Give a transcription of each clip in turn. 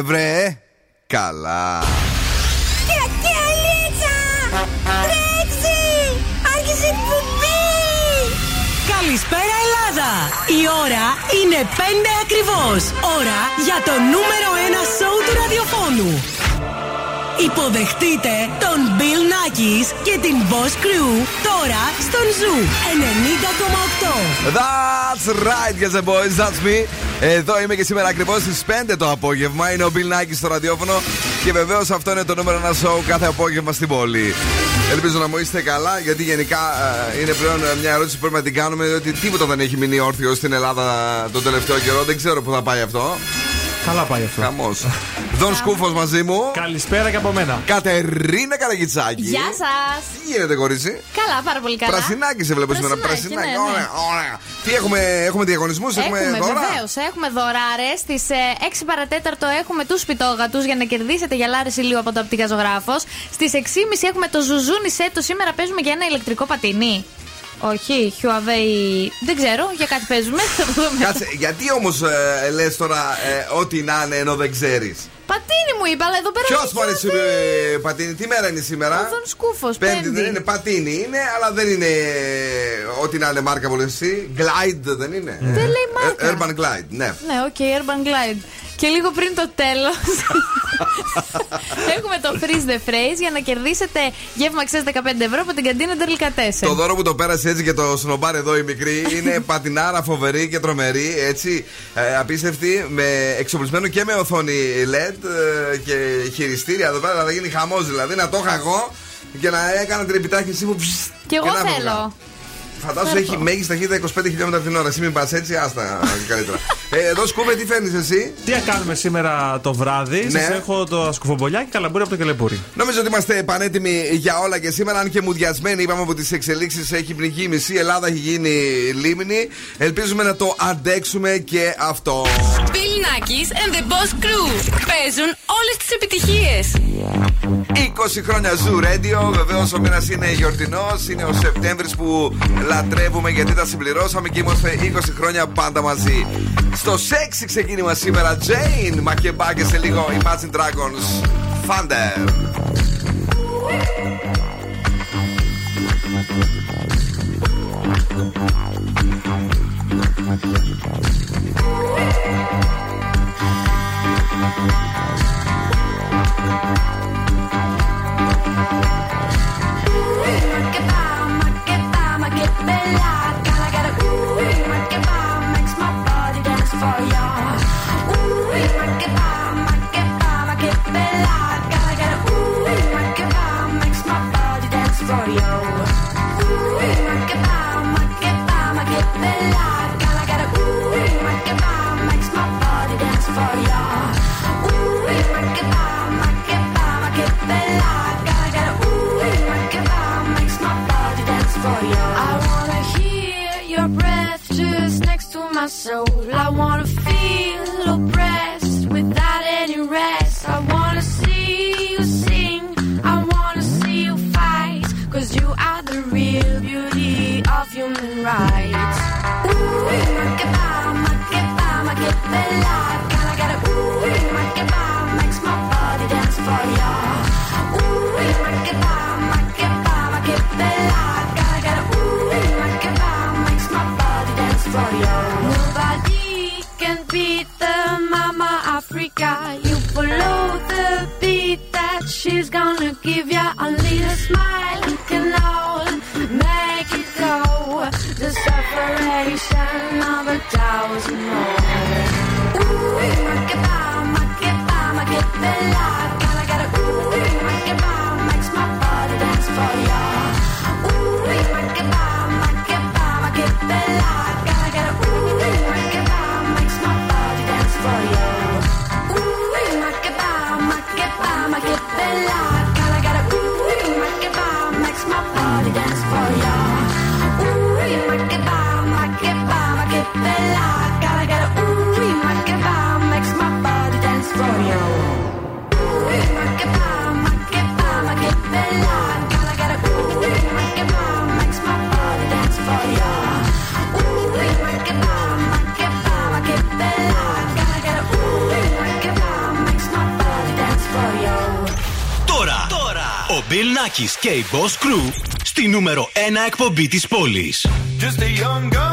έγινε βρε Καλά Και αλίτσα! Τρέξει! Άρχισε η εκπομπή! Καλησπέρα Ελλάδα! Η ώρα είναι 5 ακριβώς. Ώρα για το νούμερο 1 σόου του ραδιοφώνου. Υποδεχτείτε τον Bill Nakis και την Boss Crew τώρα στον Zoo 90,8. That's right, yes the boss, that's me. Εδώ είμαι και σήμερα ακριβώς στις 5 το απόγευμα. Είναι ο Bill Nakis στο ραδιόφωνο και βεβαίως αυτό είναι το νούμερο ένα show κάθε απόγευμα στην πόλη. Ελπίζω να μου είστε καλά, γιατί γενικά ε, είναι πλέον μια ερώτηση που πρέπει να την κάνουμε. Διότι τίποτα δεν έχει μείνει όρθιο στην Ελλάδα τον τελευταίο καιρό. Δεν ξέρω πού θα πάει αυτό. Καλά πάει αυτό. Χαμός. Δον Σκούφος μαζί μου. Καλησπέρα και από μένα. Κατερίνα Καραγιτσάκη. Γεια σας! Τι γίνεται, κορίτσι; Καλά, πάρα πολύ καλά. Πρασινάκι σε βλέπω σήμερα. Πρασινάκι, Πρασινάκι. ναι, ναι. Ωραία, ωραία. Τι έχουμε, έχουμε διαγωνισμούς, έχουμε, Έχουμε δώρα; βεβαίως, έχουμε δωράρε. Στις 6 παρατέταρτο έχουμε τους σπιτόγατους για να κερδίσετε γυαλάρε ηλίου από το οπτικά ζωγράφο. Στις 6.30 έχουμε το ζουζούνι σέτο. Σήμερα παίζουμε για ένα ηλεκτρικό πατίνι. Όχι, Huawei. Δεν ξέρω, για κάτι παίζουμε. Θα το δούμε. Κάτσε, γιατί όμως ε, λες τώρα ε, ό,τι να είναι ενώ δεν ξέρεις; Πατίνι μου είπα, αλλά εδώ πέρα. Ποιος είναι μου αρέσει Huawei. ε, πατίνι, τι μέρα είναι σήμερα; Ο Δον Σκούφος, Πέμπτη Πέμπτη. δεν είναι, πατίνι είναι, αλλά δεν είναι ε, ό,τι να είναι μάρκα που λες εσύ. Glide δεν είναι. Δεν λέει μάρκα. Ε, Urban Glide, ναι. Ναι, OK, Urban Glide. Και λίγο πριν το τέλος. έχουμε το freeze the phrase για να κερδίσετε γεύμα αξίας 15 ευρώ από την καντίνα Τερλικατέσεν. Το δώρο που το πέρασε έτσι και το σνομπάρ εδώ η μικρή είναι πατινάρα φοβερή και τρομερή. Έτσι, ε, απίστευτη, με εξοπλισμένο και με οθόνη LED ε, και χειριστήρια εδώ πέρα. Θα γίνει χαμός δηλαδή. Να το είχα εγώ και να έκανα την επιτάχυνσή μου. ψστ, Και εγώ να έβγα. Θέλω. Φαντάζομαι έχει μέγιστη ταχύτητα 25 χιλιόμετρα την ώρα. Εσύ μην πας έτσι, άστα καλύτερα. ε, εδώ σκούβε, τι φέρνεις εσύ; Τι θα κάνουμε σήμερα το βράδυ; Ναι. Σας έχω το σκουφομπολιάκι και καλαμπούρι από το κελεπούρι. Νομίζω ότι είμαστε πανέτοιμοι για όλα και σήμερα. Αν και μουδιασμένοι, είπαμε από τις εξελίξεις έχει πνιγεί η μισή Ελλάδα, έχει γίνει λίμνη. Ελπίζουμε να το αντέξουμε και αυτό. Bill Nackis and the Boss Crew παίζουν όλες τις επιτυχίες. 20 χρόνια Zoo Radio. Βεβαίως ο μήνα είναι γιορτινός. Είναι ο Σεπτέμβρης που λατρεύουμε γιατί τα συμπληρώσαμε και είμαστε 20 χρόνια πάντα μαζί. Στο σεξι ξεκίνημα σήμερα, Jane Μακεμπά και σε λίγο Imagine Dragons. Thunder. I Μαρινάκης και η Boss Crew στη νούμερο 1 εκπομπή της πόλης. Just a young girl.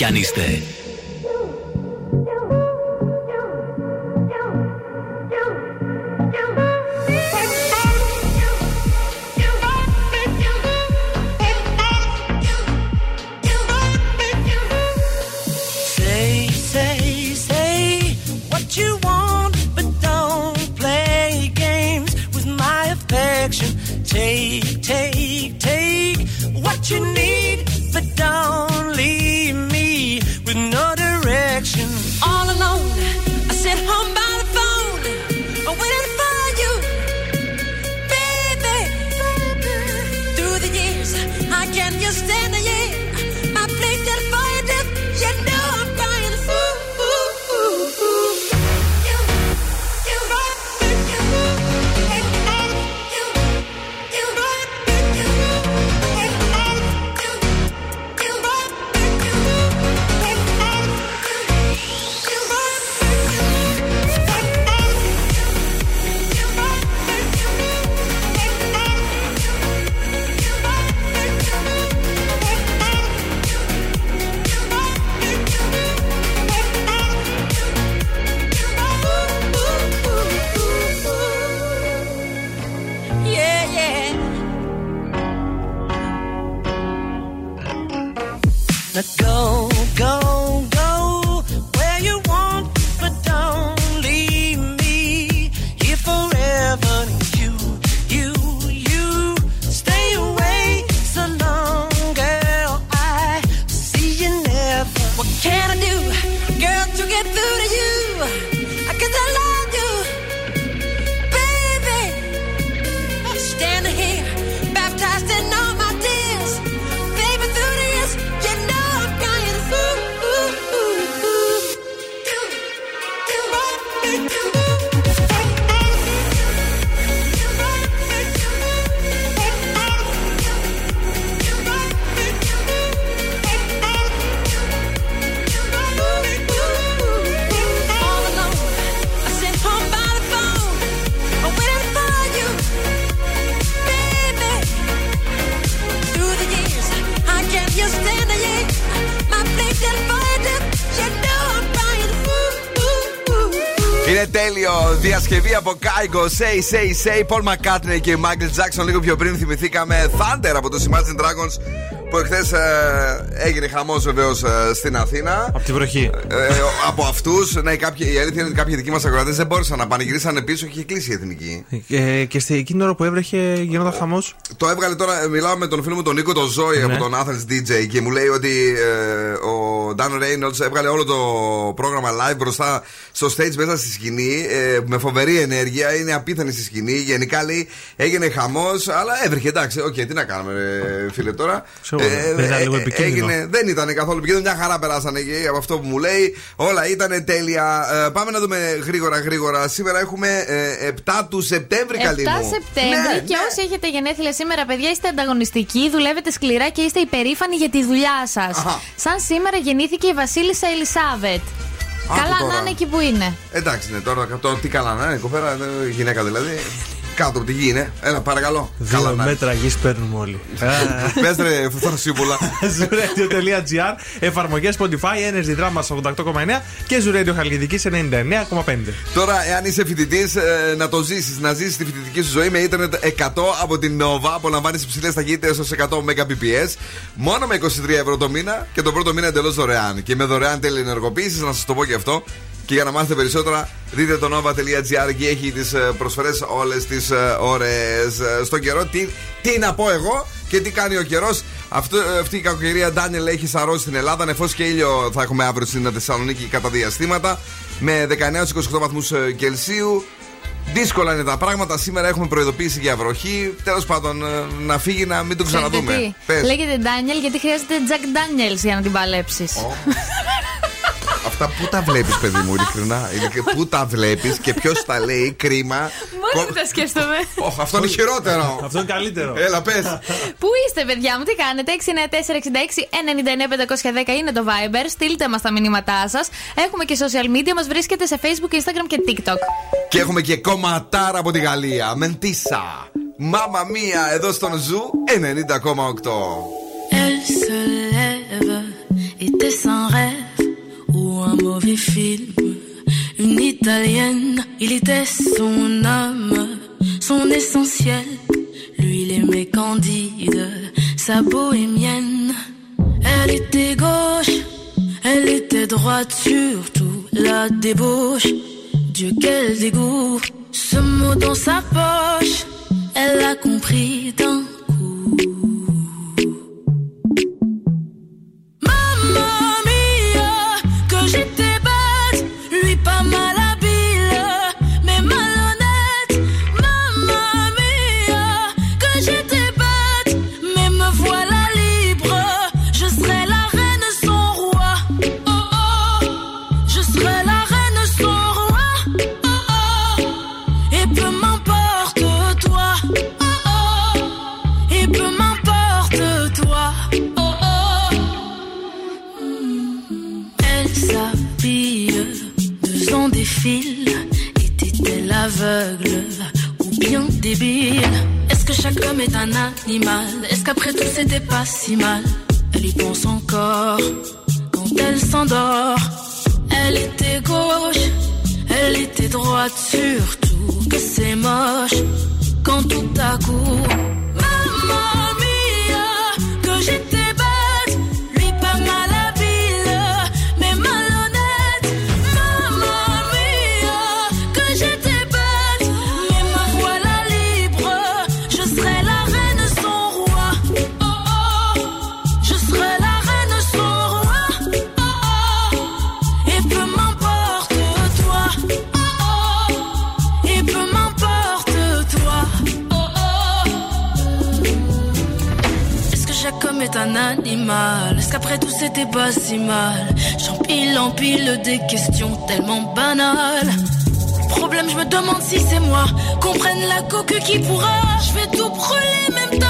κι αν είστε. Διασκευή από Κάικο, Say, Say, Say, Paul McCartney και Michael Jackson. Λίγο πιο πριν θυμηθήκαμε Thunder από το Imagine Dragons που εχθές έγινε χαμός βεβαίως στην Αθήνα. Από τη βροχή. Ε, από αυτούς, ναι, κάποιοι, η αλήθεια είναι ότι κάποιοι δικοί μας ακροατές δεν μπόρεσαν να πάνε. Γυρίσανε πίσω και είχε κλείσει η εθνική. Ε, και στη, εκείνη την ώρα που έβρεχε γινόταν χαμός. Το έβγαλε τώρα, ε, μιλάω με τον φίλο μου τον Νίκο τον Ζώη Ναι. από τον Athens DJ και μου λέει ότι ε, ο Dan Reynolds έβγαλε όλο το πρόγραμμα live μπροστά στο stage μέσα στη σκηνή ε, με φοβερή ενέργεια. Είναι απίθανη στη σκηνή. Γενικά λέει έγινε χαμός, αλλά έβρεχε εντάξει. Οκ, τι να κάνουμε, ε, φίλε τώρα. Ξέρω, δεν ήταν λίγο επικίνδυνο. έγινε, δεν ήταν καθόλου επικίνδυνο, μια χαρά περάσανε και από αυτό που μου λέει. Όλα ήταν τέλεια. Ε, πάμε να δούμε γρήγορα γρήγορα. Σήμερα έχουμε ε, 7 του Σεπτέμβρη, 7 καλή μου. Σεπτέμβρη Ναι, και ναι. όσοι έχετε γενέθλια σήμερα, παιδιά, είστε ανταγωνιστικοί, δουλεύετε σκληρά και είστε υπερήφανοι για τη δουλειά σας. Αχα. Σαν σήμερα γεννήθηκε η Βασίλισσα Ελισάβετ. Άκου Καλά τώρα. να είναι εκεί που είναι. Εντάξει, ναι, τώρα το, τι καλά να είναι, κοπέρα, ε, γυναίκα δηλαδή. Κάτω από τη γη είναι. Έλα, παρακαλώ. Δύο να είναι. μέτρα γης παίρνουμε όλοι. Πες ρε, Φθορσίπουλα. Zuradio.gr Εφαρμογές Spotify, Energy Drama 88,9 και Zuradio Χαλκιδική 99,5. Τώρα, εάν είσαι φοιτητής, να το ζήσεις, να ζήσεις τη φοιτητική σου ζωή με ίντερνετ 100 από την Nova. Απολαμβάνεις υψηλές ταχύτητες ως 100 Mbps. Μόνο με 23 ευρώ το μήνα και το πρώτο μήνα εντελώς δωρεάν. Και με δωρεάν τελειενεργοποίηση, να σας το πω και αυτό. Και για να μάθετε περισσότερα, δείτε το nova.gr εκεί έχει τις προσφορές όλες τις ώρε. Στον καιρό, τι, τι να πω εγώ και τι κάνει ο καιρός. Αυτή η κακοκαιρία Ντάνιελ έχει σαρώσει στην Ελλάδα. Νεφός και ήλιο θα έχουμε αύριο στην Θεσσαλονίκη κατά διαστήματα. Με 19-28 βαθμούς Κελσίου. Δύσκολα είναι τα πράγματα. Σήμερα έχουμε προειδοποίηση για βροχή. Τέλος πάντων, ε, να φύγει να μην το Ξέρετε ξαναδούμε. τι; Πες. Λέγεται Ντάνιελ γιατί χρειάζεται Jack Daniels για να την παλέψεις. Αυτά πού τα βλέπεις, παιδί μου, ειλικρινά; Ειλικρινά, Πού τα βλέπεις και ποιος τα λέει, κρίμα; Μόνο που τα σκέφτομαι. Ωχ, αυτό είναι χειρότερο. Αυτό είναι καλύτερο. Έλα, πες. Πού είστε, παιδιά μου, τι κάνετε; 694-66-99-510 είναι το Viber. Στείλτε μας τα μηνύματά σας. Έχουμε και social media, μας βρίσκεται σε Facebook, Instagram και TikTok. Και έχουμε και κομματάρα από τη Γαλλία. Μεντίσα. Μάμα μία εδώ στον Ζου 90,8. Elle se lève, était un rêve ou Une italienne, il était son âme, son essentiel. Lui, il aimait Candide, sa bohémienne. Elle était gauche, elle était droite, surtout la débauche. Dieu, quel dégoût, ce mot dans sa poche, elle l'a compris d'un Mamma ou bien débile Est-ce que chaque homme est un animal? Est-ce qu'après tout c'était pas si mal? Elle y pense encore quand elle s'endort. Elle était gauche, elle était droite, surtout que c'est moche quand tout à coup. Mamma mia, que j'étais est un animal Est-ce qu'après tout c'était pas si mal? J'empile, empile des questions tellement banales. Problème, je me demande si c'est moi. Qu'on prenne la coque qui pourra. Je vais tout brûler, même ta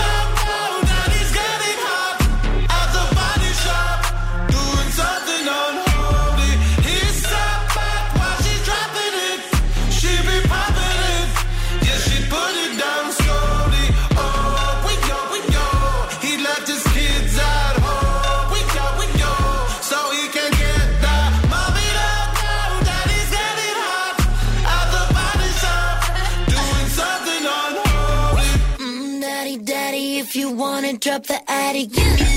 drop the attic.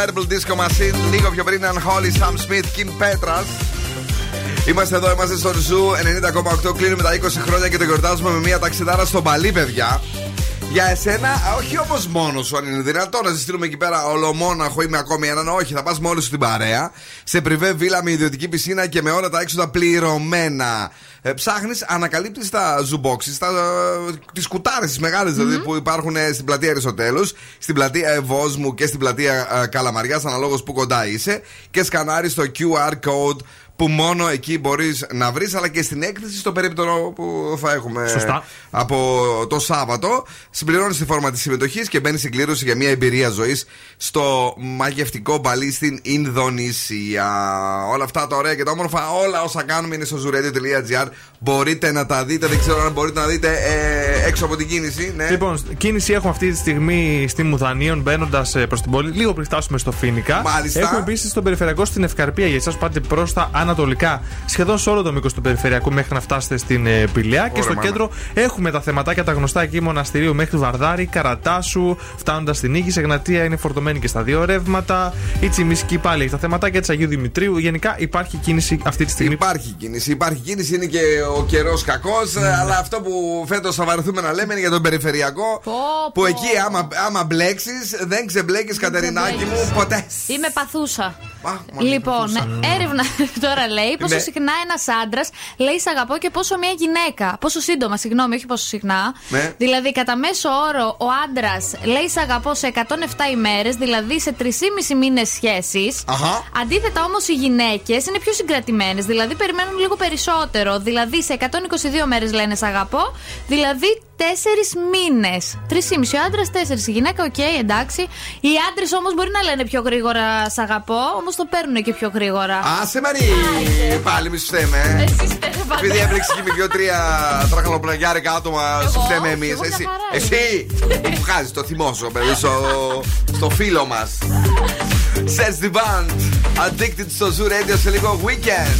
Purple Disco Machine. Λίγο πιο πριν, Unholy, Sam Smith, Kim Petras. Είμαστε εδώ, είμαστε στο Zoo 90,8. Κλείνουμε τα 20 χρόνια και το γιορτάζουμε με μια ταξιδάρα στο Μπαλί, παιδιά. Για εσένα, α, όχι όμως μόνος σου, αν είναι δυνατόν να σε στείλουμε εκεί πέρα ολομόναχο ή με ακόμη έναν. Όχι, θα πας με όλη σου την παρέα. Σε πριβέ βίλα με ιδιωτική πισίνα και με όλα τα έξοδα πληρωμένα. Ε, Ψάχνεις, ανακαλύπτεις τα Zoo Boxες, τις κουτάρες, τις μεγάλες δηλαδή που υπάρχουν ε, στην πλατεία Αριστοτέλους, στην πλατεία Ευόσμου και στην πλατεία Καλαμαριάς, αναλόγως που κοντά είσαι. Και σκανάρεις το QR code που μόνο εκεί μπορείς να βρεις, αλλά και στην έκθεση στο περίπτωρο που θα έχουμε Σωστά. από το Σάββατο. Συμπληρώνεις τη φόρμα της συμμετοχής και μπαίνεις στην κλήρωση για μια εμπειρία ζωής στο μαγευτικό μπαλί στην Ινδονησία. Όλα αυτά τα ωραία και τα όμορφα, όλα όσα κάνουμε είναι στο zuradio.gr. Μπορείτε να τα δείτε, δεν ξέρω αν μπορείτε να δείτε ε, έξω από την κίνηση. Ναι. Λοιπόν, κίνηση έχουμε αυτή τη στιγμή στη Μουδανίων μπαίνοντας προς την πόλη, λίγο πριν φτάσουμε στο Φίνικα. Μάλιστα. Έχουμε επίσης στον περιφερειακό στην Ευκαρπία για εσάς που πάτε προς τα ανατολικά, σχεδόν σε όλο το μήκος του περιφερειακού μέχρι να φτάσετε στην ε, Πηλαία. και στο μάνα. κέντρο έχουμε τα θεματάκια τα γνωστά εκεί μοναστηρίου μέχρι Βαρδάρη, Καρατάσου, φτάνοντας στην Νίκη. Σε Γνατία είναι φορτωμένη και στα δύο ρεύματα. Η Τσιμισκή πάλι έχει τα θεματάκια της Αγίου Δημητρίου. Γενικά υπάρχει κίνηση αυτή τη στιγμή. Υπάρχει κίνηση, υπάρχει κίνηση, είναι και ο καιρός κακός. Αλλά αυτό που φέτος θα βαρεθούμε να λέμε είναι για τον περιφερειακό. Που εκεί άμα, άμα μπλέξεις, δεν ξεμπλέκεις, Κατερινάκη μου, ποτέ. Είμαι παθούσα. μόνο λοιπόν, έρευνα τώρα λέει πόσο Ναι. συχνά ένας άντρας λέει Σ' αγαπώ και πόσο μια γυναίκα. Πόσο σύντομα, συγγνώμη, όχι πόσο συχνά. Ναι. Δηλαδή, κατά μέσο όρο, ο άντρας λέει Σ' αγαπώ σε 107 ημέρες, δηλαδή σε 3,5 μήνες σχέση. Αχα. Αντίθετα όμως οι γυναίκες είναι πιο συγκρατημένες, δηλαδή περιμένουν λίγο περισσότερο. Δηλαδή σε 122 μέρες λένε Σ' αγαπώ, δηλαδή 4 μήνες. 3,5 ο άντρας, 4 η γυναίκα, οκ, εντάξει. Οι άντρες όμως μπορεί να λένε πιο γρήγορα Σ' αγαπώ, όμως το παίρνουν και πιο γρήγορα. Άσε Μαρή! Πάλι μη σου φταίμε. ε. Εσείς φταίτε πάντα. Επειδή έπλεξε και με δυο-τρία τραχαλοπλαγιάρικα άτομα, σου φταίμε εμεί. εγώ μια Εσύ, χαρά εσύ που βγάζεις το θυμό σου, παιδί, στο, στο φίλο μας. Sets the band. Addicted στο Zoo Radio σε λίγο weekend.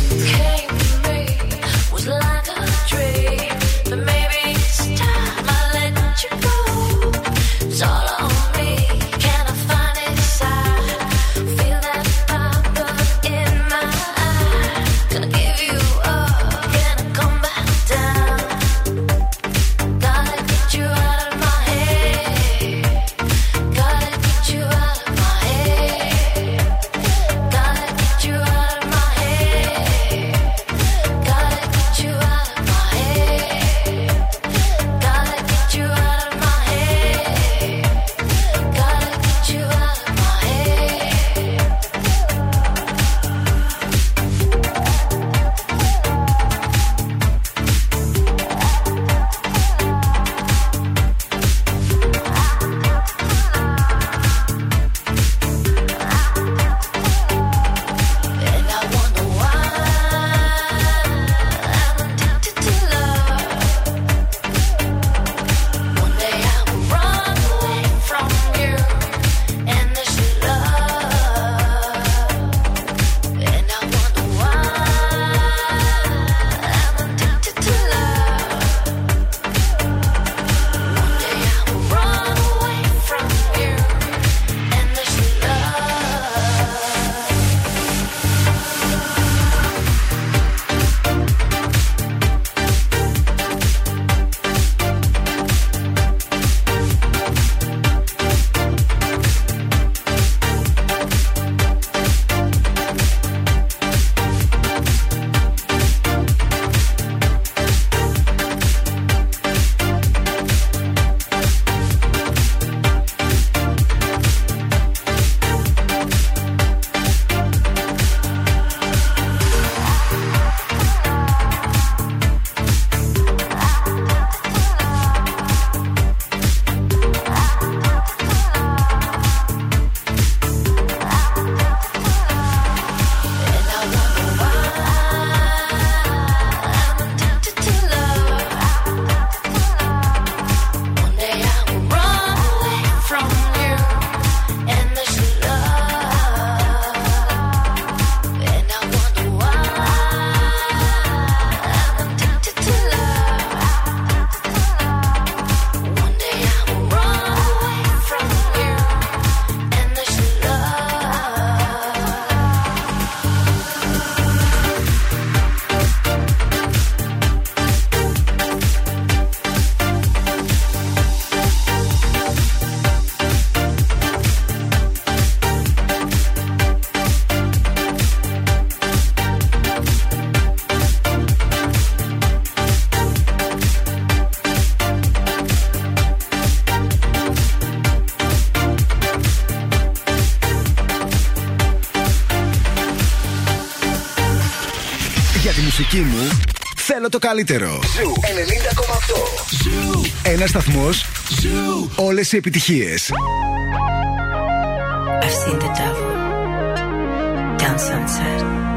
θέλω το καλύτερο. Zoo Ένα σταθμός. Όλες οι επιτυχίες. I've seen the.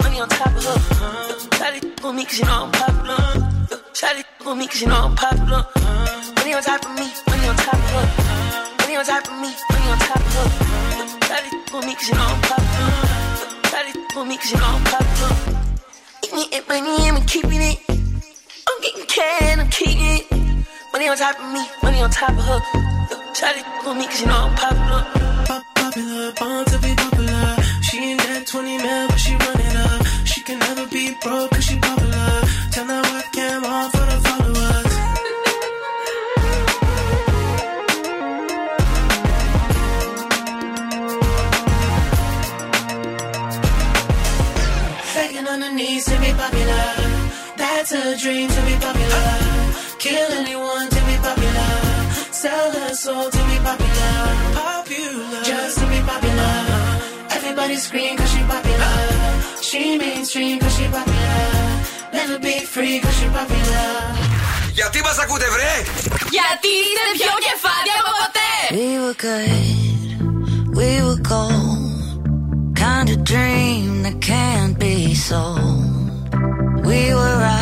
money on top of her. Uh, Shawty on me cause you know I'm popular. Uh, Shawty on me cause you know I'm popular. Money on top of me, money on top of her. Money on top of me, money on top of her. Uh, Shawty on me cause you know I'm popular. Uh, Shawty on me cause you know I'm popular. Eat me and money and we keeping it. I'm getting can, I'm keeping it. Money on top of me, money on top of her. Uh, Shawty on me cause you know I'm popular. Popular, born to be popular. She ain't that 20 mil, but she running A dream to be popular. Kill anyone to be popular. Sell a soul to be popular. Popular. Just to be popular. Everybody scream cause she popular. She mainstream cause she popular. Never be free cause she popular. Γιατί μας ακούτε βρε! Γιατί είστε πιο από ποτέ! We were good, we were gold Kind of dream that can't be sold We were right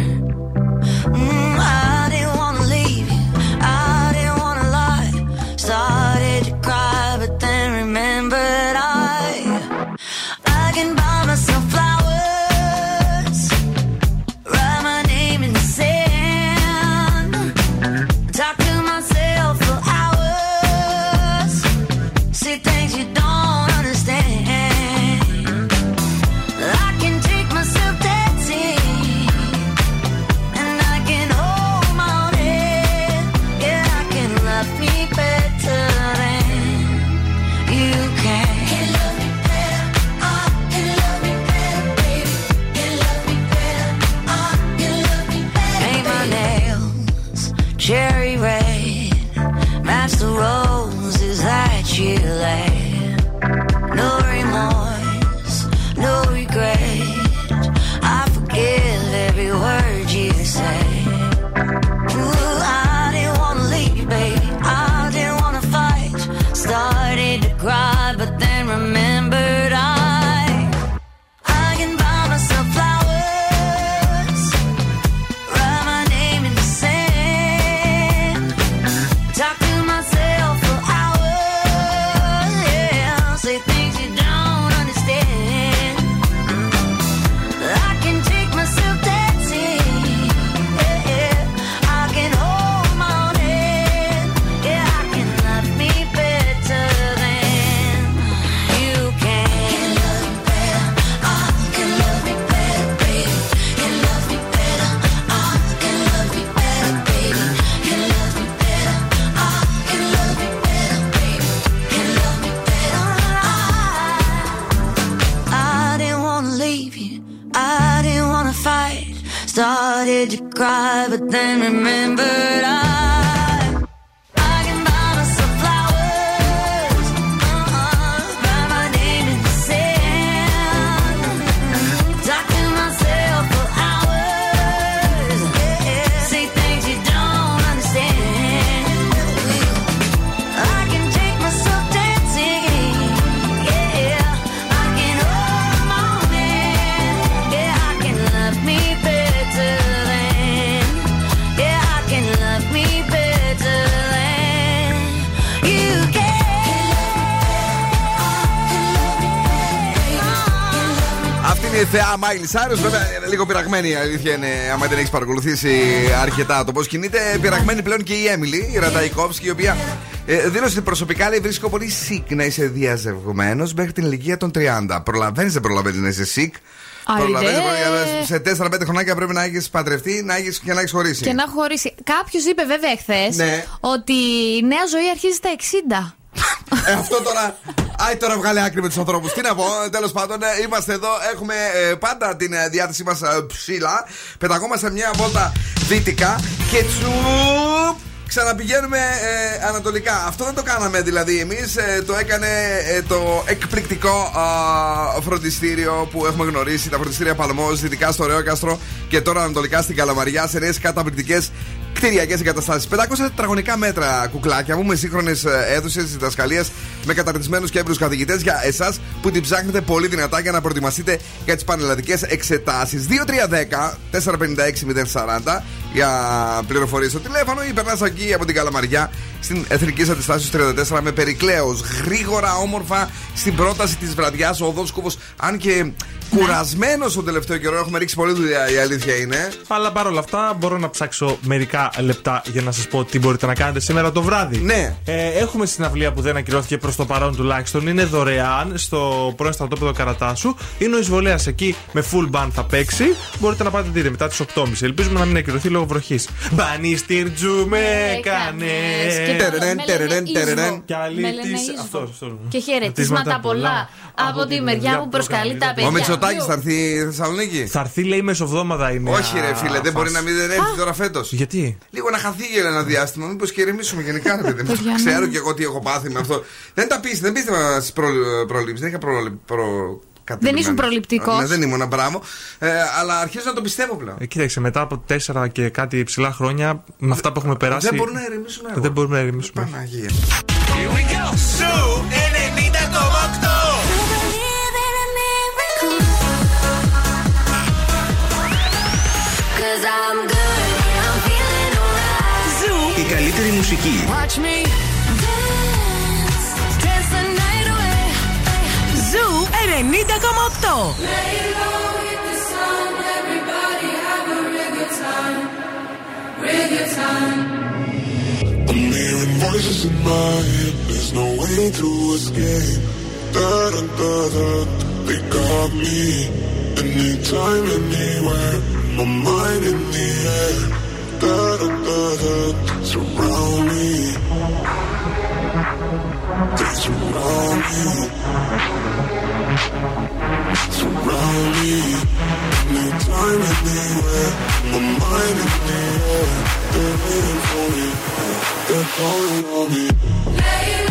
Miley Cyrus. Βέβαια, είναι λίγο πειραγμένη η αλήθεια είναι, άμα δεν έχεις παρακολουθήσει αρκετά το πώς κινείται. Πειραγμένη πλέον και η Emily, η Ratajkowski, η οποία ε, δήλωσε ότι προσωπικά λέει βρίσκω πολύ chic να είσαι διαζευγμένος μέχρι την ηλικία των 30. Προλαβαίνεις, δεν προλαβαίνεις να είσαι chic. Άιντε. Προλαβαίνεις, προλαβαίνεις. σε 4-5 χρονάκια πρέπει να έχεις παντρευτεί να έχεις, και να έχεις χωρίσει. Και να έχω χωρίσει. Κάποιος είπε βέβαια εχθές Ναι. ότι η νέα ζωή αρχίζει στα 60. Ε, αυτό τώρα. Άι τώρα βγάλε άκρη με τους ανθρώπους. Τι να πω, τέλος πάντων, ε, είμαστε εδώ. Έχουμε ε, πάντα την ε, διάθεσή μας ψηλά. Πεταγόμαστε μια βόλτα δυτικά και τσουπ. Ξαναπηγαίνουμε ε, ανατολικά. Αυτό δεν το κάναμε δηλαδή εμείς. το έκανε ε, το εκπληκτικό α, φροντιστήριο που έχουμε γνωρίσει. Τα φροντιστήρια Παλμός, δυτικά στο Ρεόκαστρο και τώρα ανατολικά στην Καλαμαριά σε νέες καταπληκτικές κτηριακές εγκαταστάσεις. 500 τετραγωνικά μέτρα κουκλάκια μου με σύγχρονες αίθουσες διδασκαλία με καταρτισμένους και έμπειρους καθηγητές για εσάς που την ψάχνετε πολύ δυνατά για να προετοιμαστείτε για τις πανελλαδικές εξετάσεις. 2310-456-040 για πληροφορίες στο τηλέφωνο ή περνάς εκεί από την Καλαμαριά στην Εθνικής Αντιστάσεως 34 με περικλέως. Γρήγορα, όμορφα στην πρόταση της βραδιάς ο οδός κούβος. Αν και κουρασμένος τον τελευταίο καιρό, έχουμε ρίξει πολλή δουλειά, η αλήθεια είναι. Αλλά παρόλα αυτά μπορώ να ψάξω μερικά λεπτά για να σας πω τι μπορείτε να κάνετε σήμερα το βράδυ. Ναι. Ε, έχουμε συναυλία που δεν ακυρώθηκε προς το παρόν τουλάχιστον. Είναι δωρεάν στο πρώην στρατόπεδο Καρατάσου. Είναι ο εισβολέας εκεί με full band θα παίξει. Μπορείτε να πάτε δείτε μετά τις 8.30. Ελπίζουμε να μην ακυρωθεί λόγω βροχής. Μπανίστηρ τζου με έκανε. Τερερεν, τερερεν, τερερεν. Και άλλη Με λένε της- Ίσβο. Αυτό, αυτό. Και χαιρετίσματα πολλά από τη μεριά που προσκαλεί τα παιδιά. Ο Μητσοτάκη θα έρθει στη Θεσσαλονίκη; Θα έρθει λέει μεσοβδόμαδα είναι. Όχι, ρε φίλε, δεν μπορεί να μην δεν έρθει τώρα φέτος. Γιατί; Λίγο να χαθεί για ένα διάστημα, μήπως και ηρεμήσουμε γενικά. ρε παιδί μου. Παιδιά, ναι. Ξέρω και εγώ τι έχω πάθει με αυτό. Δεν τα πείστε, δεν πίστευα στι προλήψεις. Δεν είχα προ. προ... Δεν ήσουν προληπτικός. Ναι, δεν ήμουν μπράβο. Ε, αλλά αρχίζω να το πιστεύω πλέον. Ε, κοίταξε, μετά από τέσσερα και κάτι ψηλά χρόνια, με αυτά που έχουμε περάσει. Δεν μπορούμε να ηρεμήσουμε. εγώ. Δεν μπορούμε να ηρεμήσουμε. Παναγία. Σου 90,8. καλύτερη μουσική. Watch me dance, dance the night away. Ζου 90,8. Lay low, hit the sun, everybody have a real good time. Real good time. I'm hearing voices in my head. There's no way to escape. Da da da da. They got me. Anytime, anywhere. My mind in the air. Da. Surround me. They surround me. Surround me. Anytime, anywhere. My mind in the air. They're waiting for me. They're calling on me.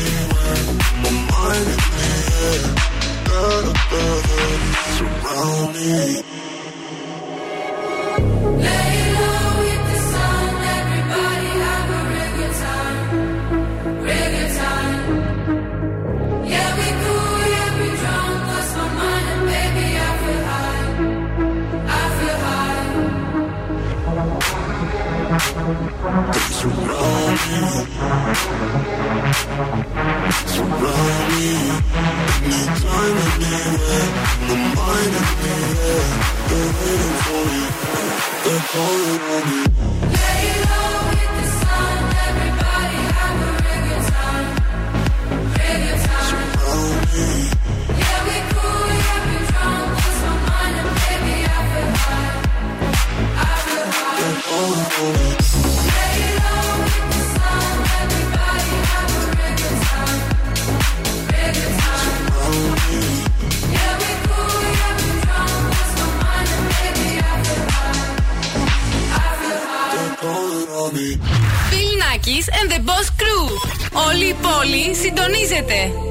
time I knew it The mind I knew it They're waiting for They're calling on me. Πόλη συντονίζεται.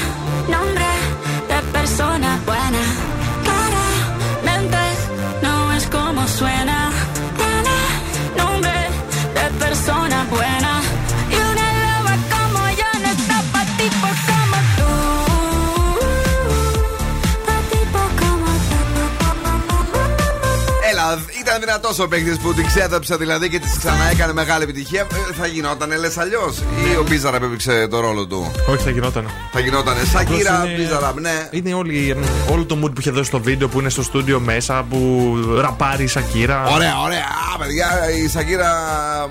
Ήταν δυνατός ο παίκτης που την ξέδαψε δηλαδή και της ξανά έκανε μεγάλη επιτυχία. Ε, θα γινότανε, λες αλλιώς; Ή ο Μπίζαρα που έπαιξε το ρόλο του; Όχι, θα γινόταν. Θα γινότανε. Σακύρα, Απλώς είναι- Μπίζαρα, ναι. Είναι όλη, όλο το mood που είχε δώσει στο βίντεο που είναι στο στούντιο μέσα, που ραπάρει η Σακύρα. Ωραία, ωραία. Α, παιδιά, η Σακύρα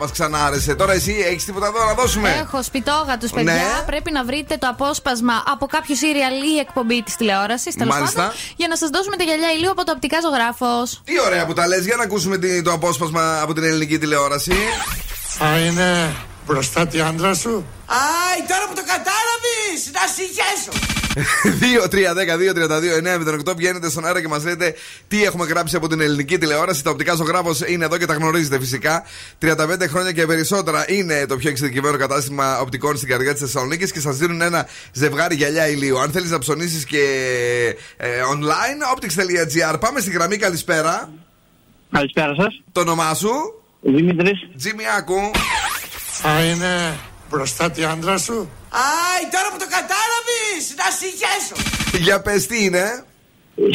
μας ξανάρεσε. Τώρα εσύ έχεις τίποτα εδώ να δώσουμε; Έχω σπιτόγα του, παιδιά. Ναι. Πρέπει να βρείτε το απόσπασμα από κάποιο σύριαλ ή εκπομπή της τηλεόρασης. Μάλιστα. Για να σας δώσουμε τα γυαλιά ηλίου από το οπτικά ζωγράφος. Τι ωραία που τα λες, για να ακούσουμε τι- το απόσπασμα από την ελληνική τηλεόραση. Θα είναι μπροστά τη άντρα σου; Άι, τώρα που το κατάλαβες, να συγχέσω. 2-3-10-2-32-9-08 βγαίνετε στον αέρα και μας λέτε τι έχουμε γράψει από την ελληνική τηλεόραση. Τα οπτικά ζωγράφος είναι εδώ και τα γνωρίζετε φυσικά. 35 χρόνια και περισσότερα είναι το πιο εξειδικευμένο κατάστημα οπτικών στην καρδιά της Θεσσαλονίκης και σας δίνουν ένα ζευγάρι γυαλιά ηλίου. Αν θέλεις να ψωνίσεις και ε, online, optics.gr. Πάμε στη γραμμή, καλησπέρα. Καλησπέρα σας. Το όνομά σου, Δημήτρης. Τζιμιάκου. Θα είναι μπροστά τη άντρα σου; Άι, τώρα που το κατάλαβες, να συγχέσω. Για πες τι είναι;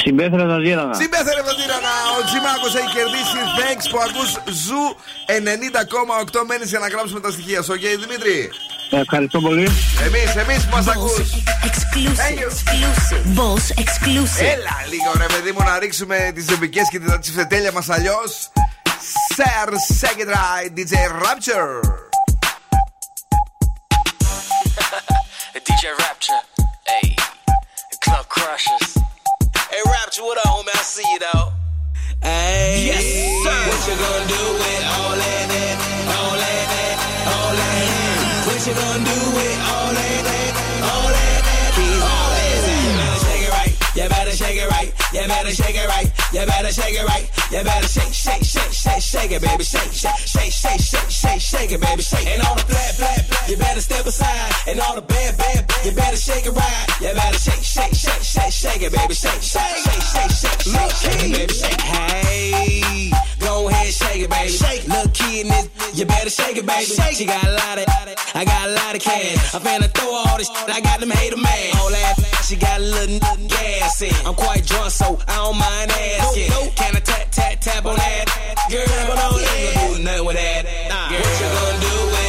Συμπέθερα τα ζήρανα. Συμπέθερε από τον τύρανα. Ο Τζιμάκο έχει κερδίσει. Thanks που ακούς Ζου 90,8 μένεις για να γράψουμε τα στοιχεία σου. Οκ, Δημήτρη; Ευχαριστώ πολύ. Εμεί, εμεί που μα ακού. Exclusive. Boss exclusive. Έλα λίγο ρε παιδί μου να ρίξουμε τι ζεμπικέ και τα τσιφτετέλια μα αλλιώ. Sir Second Right DJ Rapture. DJ Rapture. Hey. Club Crushers. Hey, Rapture, what up, homie? I see you, though. Hey. Yes, sir. What you gonna do with all that, that, all that, you gonna do with all that, all that, that, all that? You better shake it right. You better shake it right. You better shake it right. You better shake, it right. You better shake, shake, shake, shake shake it, baby. Shake, shake, shake, shake, shake, shake, shake it, baby. Shake. And all the flat, flat, flat. You better step aside. And all the bad, bad, bad. You better shake it right. You better shake, shake, shake, shake, shake it, baby. Shake, shake, shake, shake, shake, shake, shake it, baby. Shake. Hey, go ahead, shake it, baby. Shake. Little kid you better shake it, baby. Shake. She got a lot of, I got a lot of cash. I'm finna throw all this. I got them hater man. All that, she got a little gas in. I'm quite drunk, so I don't mind asking. Can I tap, tap, tap on that? Girl, but I don't do nothing with that. Girl, what you gonna do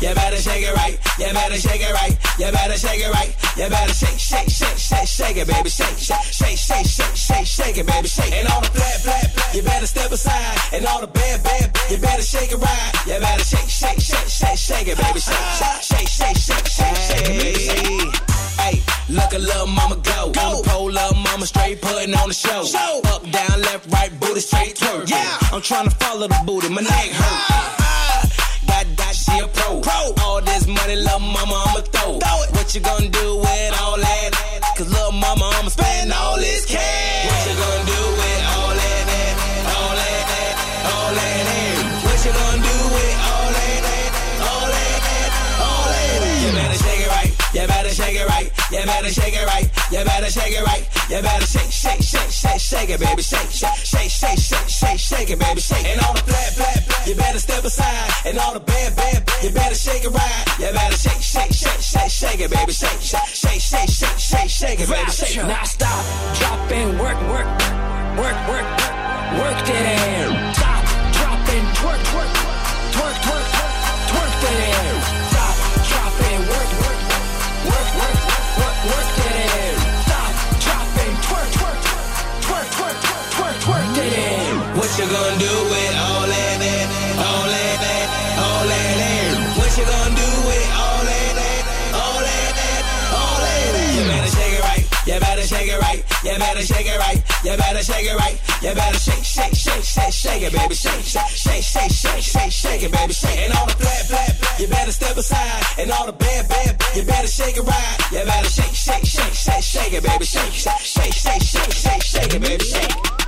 You better shake it right. You better shake it right. You better shake it right. You better shake, shake, shake, shake, shake it, baby. Shake, shake, shake, shake, shake, shake, shake it, baby. Shake. And all the flat, flat, flat. You better step aside. And all the bad, bad, bad. You better shake it right. You better shake, shake, shake, shake, shake it, baby. Shake, shake, shake, shake, shake, shake, shake it, baby. Shake. Hey, look at little mama go. go. On the pole, little mama straight putting on the show. show. Up, down, left, right, booty straight twerk. Yeah. I'm trying to follow the booty, my neck hurt. Got that, she a pro. pro. All this money, little mama, I'ma throw. throw it. What you gonna do with all that? Cause little mama, I'ma spend all this cash. What you gonna do with all that? that, all that, all that? What you gonna do with all that? all that, all that? You better shake it right. You better shake it right. You better shake it right. You better shake it right. You better shake, shake, shake, shake, shake it, baby. Shake, shake, shake, shake, shake, shake, shake it, baby. Shake. And all the flat, flat. You better step aside. And all the bad, bad, bad. You better shake it right. You better shake, shake, shake, shake, shake it, baby. Shake, shake, shake, shake, shake, shake, shake it, baby. Shake. Now stop, drop and work, work, work, work, work that air. Stop, drop and twerk, twerk, twerk, twerk, twerk that air. Stop, drop and work, work, work, work, work, work that. Stop, drop and twerk, twerk, twerk, twerk, twerk, twerk that air. What you gonna do with all that, You better shake it right. You better shake it right. You better shake, shake, shake, shake, shake it, baby. Shake, shake, shake, shake, shake, shake, shake it, baby. Shake. And all the flat, flat. You better step aside. And all the bad, bad. You better shake it right. You better shake, shake, shake, shake, shake it, baby. Shake, shake, shake, shake, shake, shake, shake it, baby. Shake.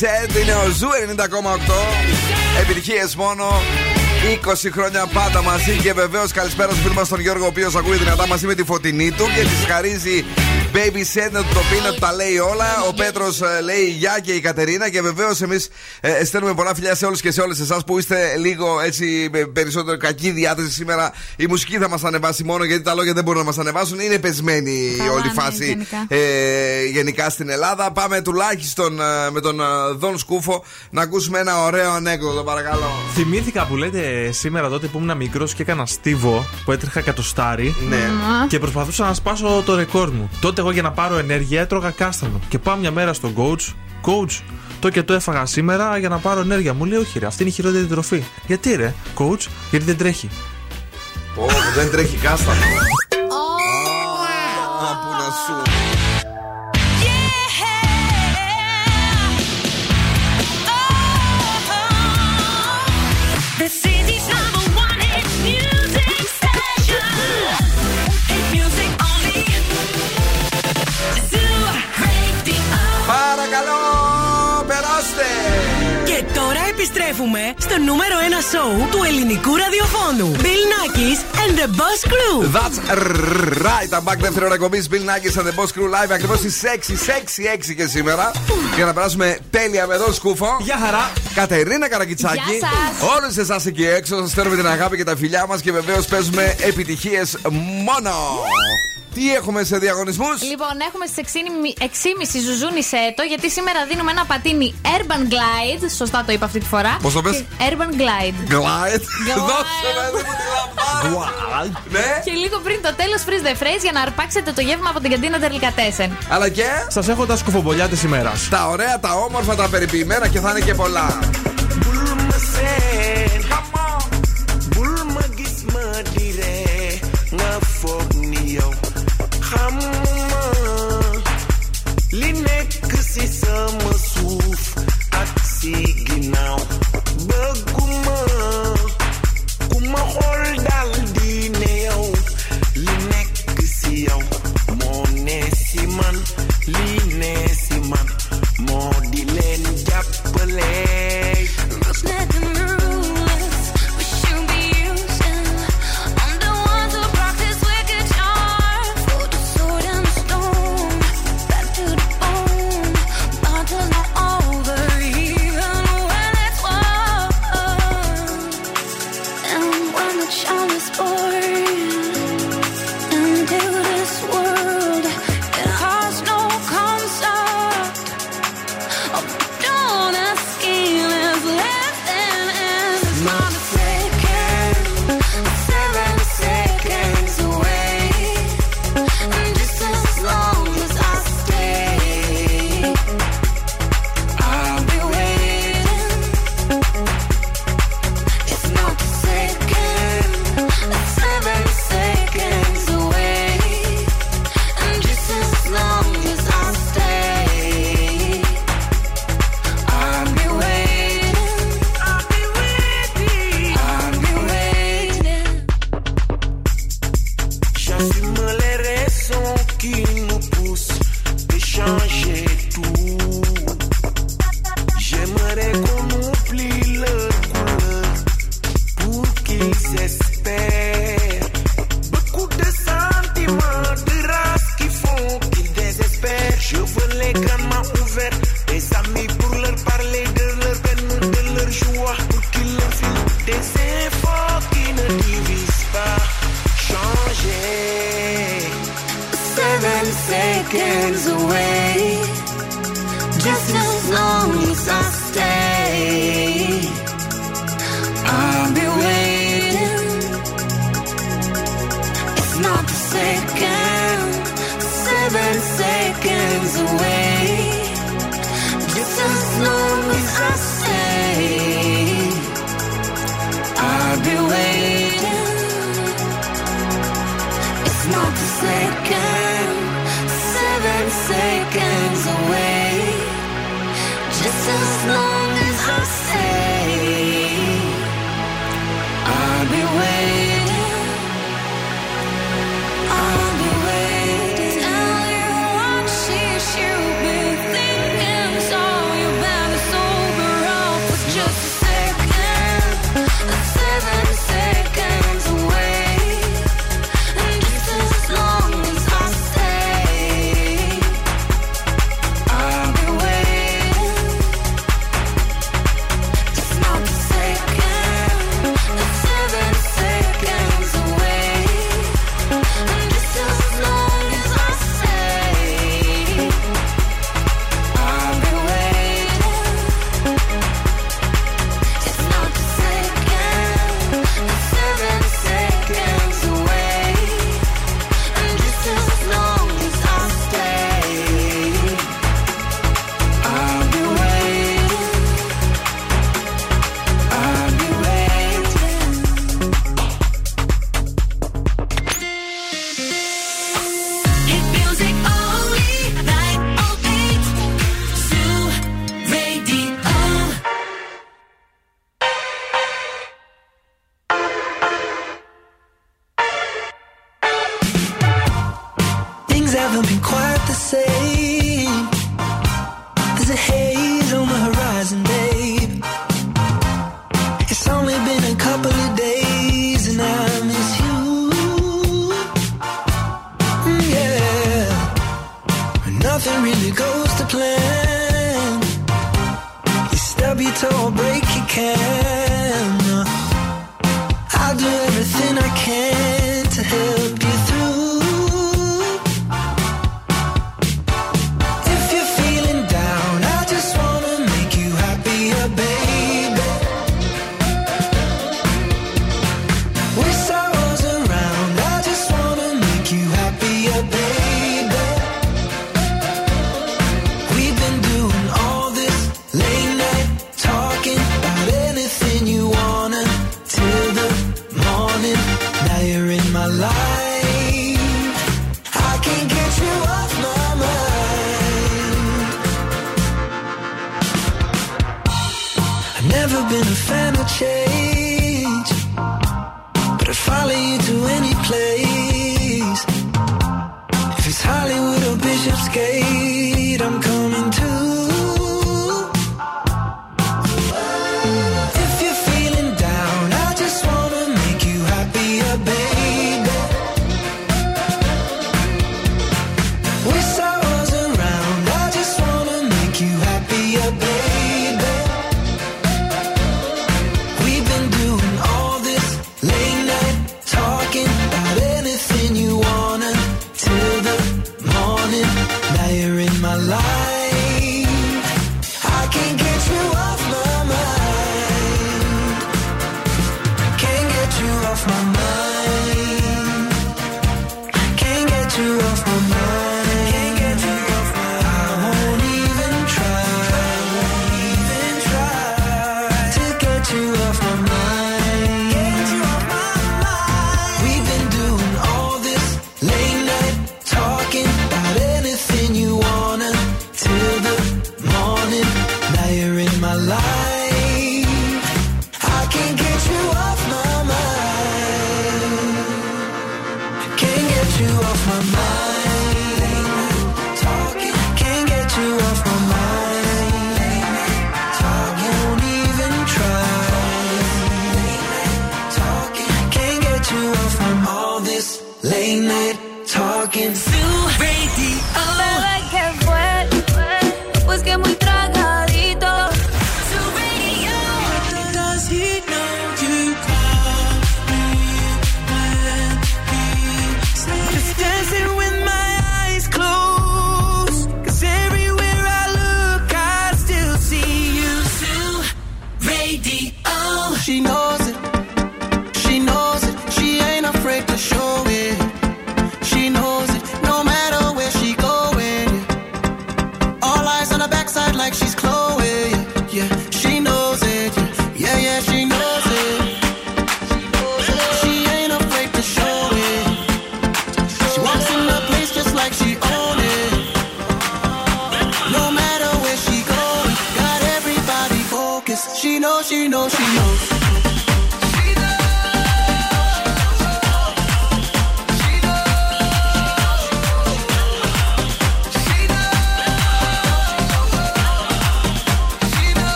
Baby Said είναι ο Zoo 90,8. Επιτυχίες μόνο. 20 χρόνια πάντα μαζί και βεβαίως καλησπέρα στο φίλο μας τον Γιώργο, ο οποίος ακούει δυνατά μαζί με τη Φωτεινή του και τη χαρίζει Baby Said να του το πει να του τα λέει όλα. Ο Πέτρος λέει γεια και η Κατερίνα και βεβαίως εμείς ε, στέλνουμε πολλά φιλιά σε όλους και σε όλες εσάς που είστε λίγο έτσι με περισσότερο κακή διάθεση σήμερα. Η μουσική θα μας ανεβάσει μόνο γιατί τα λόγια δεν μπορούν να μας ανεβάσουν. Είναι πεσμένη η Καλά, όλη ναι, φάση γενικά. ε, γενικά στην Ελλάδα. Πάμε τουλάχιστον ε, με τον ε, Δον Σκούφο να ακούσουμε ένα ωραίο ανέκδοτο, παρακαλώ. Θυμήθηκα που λέτε σήμερα τότε που ήμουν μικρός και έκανα στίβο που έτρεχα κατοστάρι. Ναι. Και προσπαθούσα να σπάσω το ρεκόρ μου. Τότε εγώ για να πάρω ενέργεια έτρωγα κάστανο. Και πάω μια μέρα στον coach. Coach, το και το έφαγα σήμερα για να πάρω ενέργεια. Μου λέει, Όχι, ρε, αυτή είναι η χειρότερη τροφή. Γιατί ρε, coach, γιατί δεν τρέχει. Ω, δεν τρέχει κάστανο. Α, πού να σου. Στο νούμερο 1 σοου του ελληνικού ραδιοφώνου. Bill Nackis and the Boss Crew. That's right. I'm back δεύτερο ώρα εκπομπή Bill Nackis and the Boss Crew Live ακριβώς στις 6, 6, 6 και σήμερα. Για να περάσουμε τέλεια με εδώ σκούφο. Γεια χαρά. Κατερίνα Καρακιτσάκη. Γεια σας. Όλους εσάς εκεί έξω σας στέλνουμε την αγάπη και τα φιλιά μας και βεβαίως παίζουμε επιτυχίες μόνο. Τι έχουμε σε διαγωνισμούς; Λοιπόν, έχουμε στις 6.30 ζουζούνι σέτο, γιατί σήμερα δίνουμε ένα πατίνι Urban Glide. Σωστά το είπα αυτή τη φορά. Πώς το πες; Και- Urban Glide. Glide. Glide. Δώσε με, δεν μου τη λαμβάνω. Ναι. Και λίγο πριν το τέλος, freeze the phrase για να αρπάξετε το γεύμα από την καντίνα Τερλικατέσεν. Αλλά και; Σας έχω τα σκουφομπολιά τη ημέρας. τα ωραία, τα όμορφα, τα περιποιημένα και θα είναι και πολλά.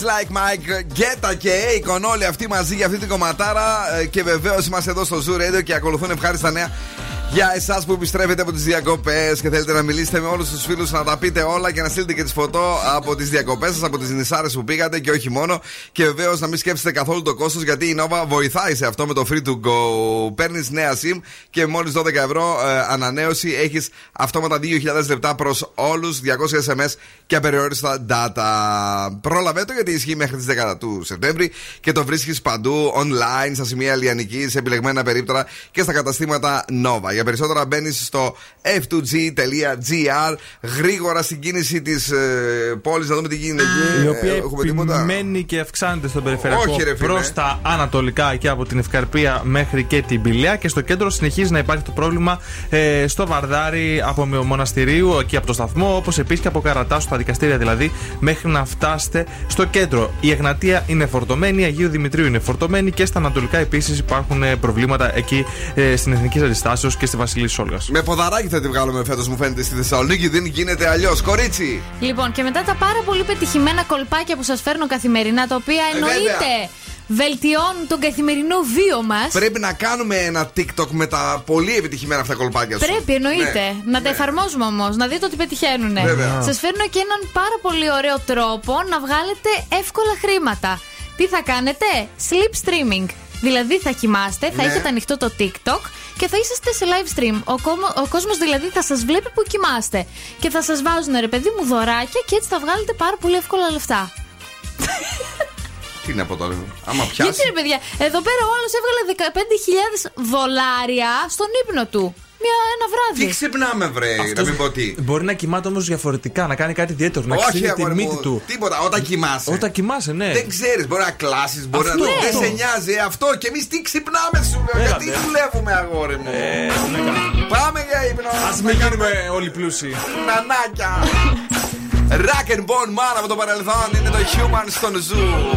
Δημήτρη Βέγκα, Like Mike, Γκέτα και Aikon. Όλοι αυτοί μαζί για αυτή την κομματάρα. Ε, Και βεβαίως είμαστε εδώ στο Zoo Radio και ακολουθούν ευχάριστα νέα για εσάς που επιστρέφετε από τις διακοπές και θέλετε να μιλήσετε με όλους τους φίλους, να τα πείτε όλα και να στείλετε και τις φωτό από τις διακοπές σας, από τις νησάρες που πήγατε και όχι μόνο. Και βεβαίως να μην σκέφτεστε καθόλου το κόστος γιατί η Nova βοηθάει σε αυτό με το free to go. Παίρνεις νέα SIM και μόλις 12 ευρώ ε, ανανέωση έχεις αυτόματα 2.000 λεπτά προς όλους, 200 SMS και απεριόριστα data. Πρόλαβε το γιατί ισχύει μέχρι τις 10 του Σεπτέμβρη και το βρίσκεις παντού online, στα σημεία λιανικής, σε επιλεγμένα περίπτωρα και στα καταστήματα Nova. Για περισσότερα μπαίνεις στο f2g.gr γρήγορα στην κίνηση της ε, πόλης να δούμε τι γίνεται εκεί. Η οποία Ε, Έχουμε τίποτα; επιμένει και αυξάνεται στον περιφερειακό Όχι, ρε φίλε. προς τα ανατολικά και από την Ευκαρπία μέχρι και την Πηλαία. Και στο κέντρο συνεχίζει να υπάρχει το πρόβλημα ε, στο Βαρδάρι από Μοναστηρίου, εκεί από το σταθμό, όπως επίσης και από Καρατάσου, τα δικαστήρια δηλαδή, μέχρι να φτάσετε στο κέντρο. Η Εγνατία είναι φορτωμένη, η Αγίου Δημητρίου είναι φορτωμένη και στα ανατολικά επίσης υπάρχουν ε, προβλήματα εκεί ε, στην Εθνική Αντιστάσεως και στη Βασιλή Σόλγας. Με ποδαράκι θα τη βγάλουμε φέτος, μου φαίνεται στη Θεσσαλονίκη. Δεν γίνεται αλλιώς. Κορίτσι! Λοιπόν, και μετά τα πάρα πολύ πετυχημένα κολπάκια που σας φέρνω καθημερινά, τα οποία Ε, εννοείται βελτιώνουν τον καθημερινό βίο μας. Πρέπει να κάνουμε ένα TikTok με τα πολύ επιτυχημένα αυτά κολπάκια σου. Πρέπει, εννοείται. Ναι, να τα εφαρμόζουμε όμως, να δείτε ότι πετυχαίνουν. Βέβαια. Σας φέρνω και έναν πάρα πολύ ωραίο τρόπο να βγάλετε εύκολα χρήματα. Τι θα κάνετε; Sleep streaming. Δηλαδή θα κοιμάστε, θα Ναι. έχετε ανοιχτό το TikTok και θα είσαστε σε live stream. Ο, κόμο- ο κόσμος δηλαδή θα σας βλέπει που κοιμάστε. Και θα σας βάζουν ρε παιδί μου δωράκια και έτσι θα βγάλετε πάρα πολύ εύκολα λεφτά. Τι να πω τώρα. Άμα πιάσει. Γιατί ρε παιδιά, εδώ πέρα ο άλλος έβγαλε 15.000 δολάρια στον ύπνο του. Μια, ένα βράδυ. Τι ξυπνάμε, βρε, να Αυτός μην πω τι. Μπορεί να κοιμάται όμως διαφορετικά, να κάνει κάτι ιδιαίτερο, να Όχι, ξέρει τη αγόρι μου, μύτη του. Τίποτα, όταν κοιμάσαι. Όταν κοιμάσαι, ναι. Δεν ξέρεις, μπορεί να κλάσεις, μπορεί Αυτό, να. Δεν αυτό. σε νοιάζει ε, αυτό. Και εμείς τι ξυπνάμε σου, λέω. Έλα, Γιατί ντε. δουλεύουμε, αγόρι μου. Πάμε για ύπνο. Α μην γίνουμε όλοι πλούσιοι. Νανάκια. Rock and Bone Man από το παρελθόν είναι το Human στον Zoo.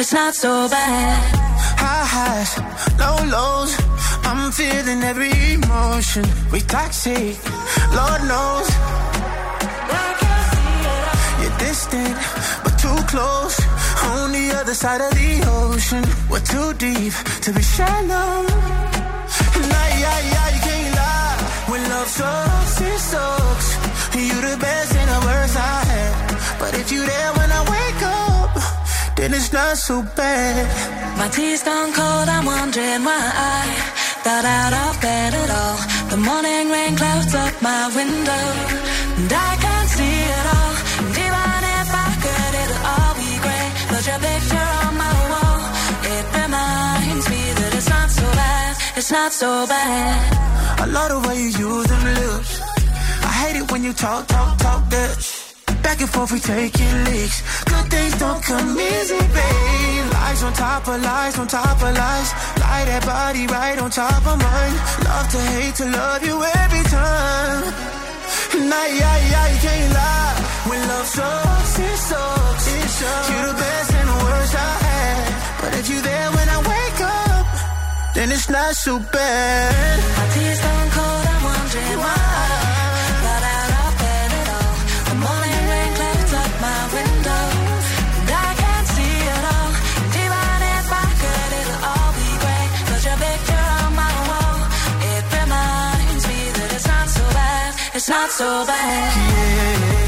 It's not so bad. High highs, low lows. I'm feeling every emotion. We toxic, Lord knows. You're distant, but too close. On the other side of the ocean, we're too deep to be shallow. And I, I, I can't lie. When love sucks, it sucks. You the best and the worst I had. But if you there when I wake up, then it's not so bad. My tea's gone cold, I'm wondering why I got out of bed at all. The morning rain clouds up my window, and I can't see it all. And even if I could, it'll all be great. But your picture on my wall, it reminds me that it's not so bad, it's not so bad. I love the way you use them lips. I hate it when you talk, talk, talk that. Back and forth, we taking leaks. Good things don't come easy, babe. Lies on top of lies, on top of lies. Lie that body right on top of mine. Love to hate to love you every time. And I, I, I can't lie. When love sucks, it sucks. It sucks. You're the best and the worst I had. But if you there when I wake up, then it's not so bad. My tea's gone cold, I'm wondering why. Not so bad. It's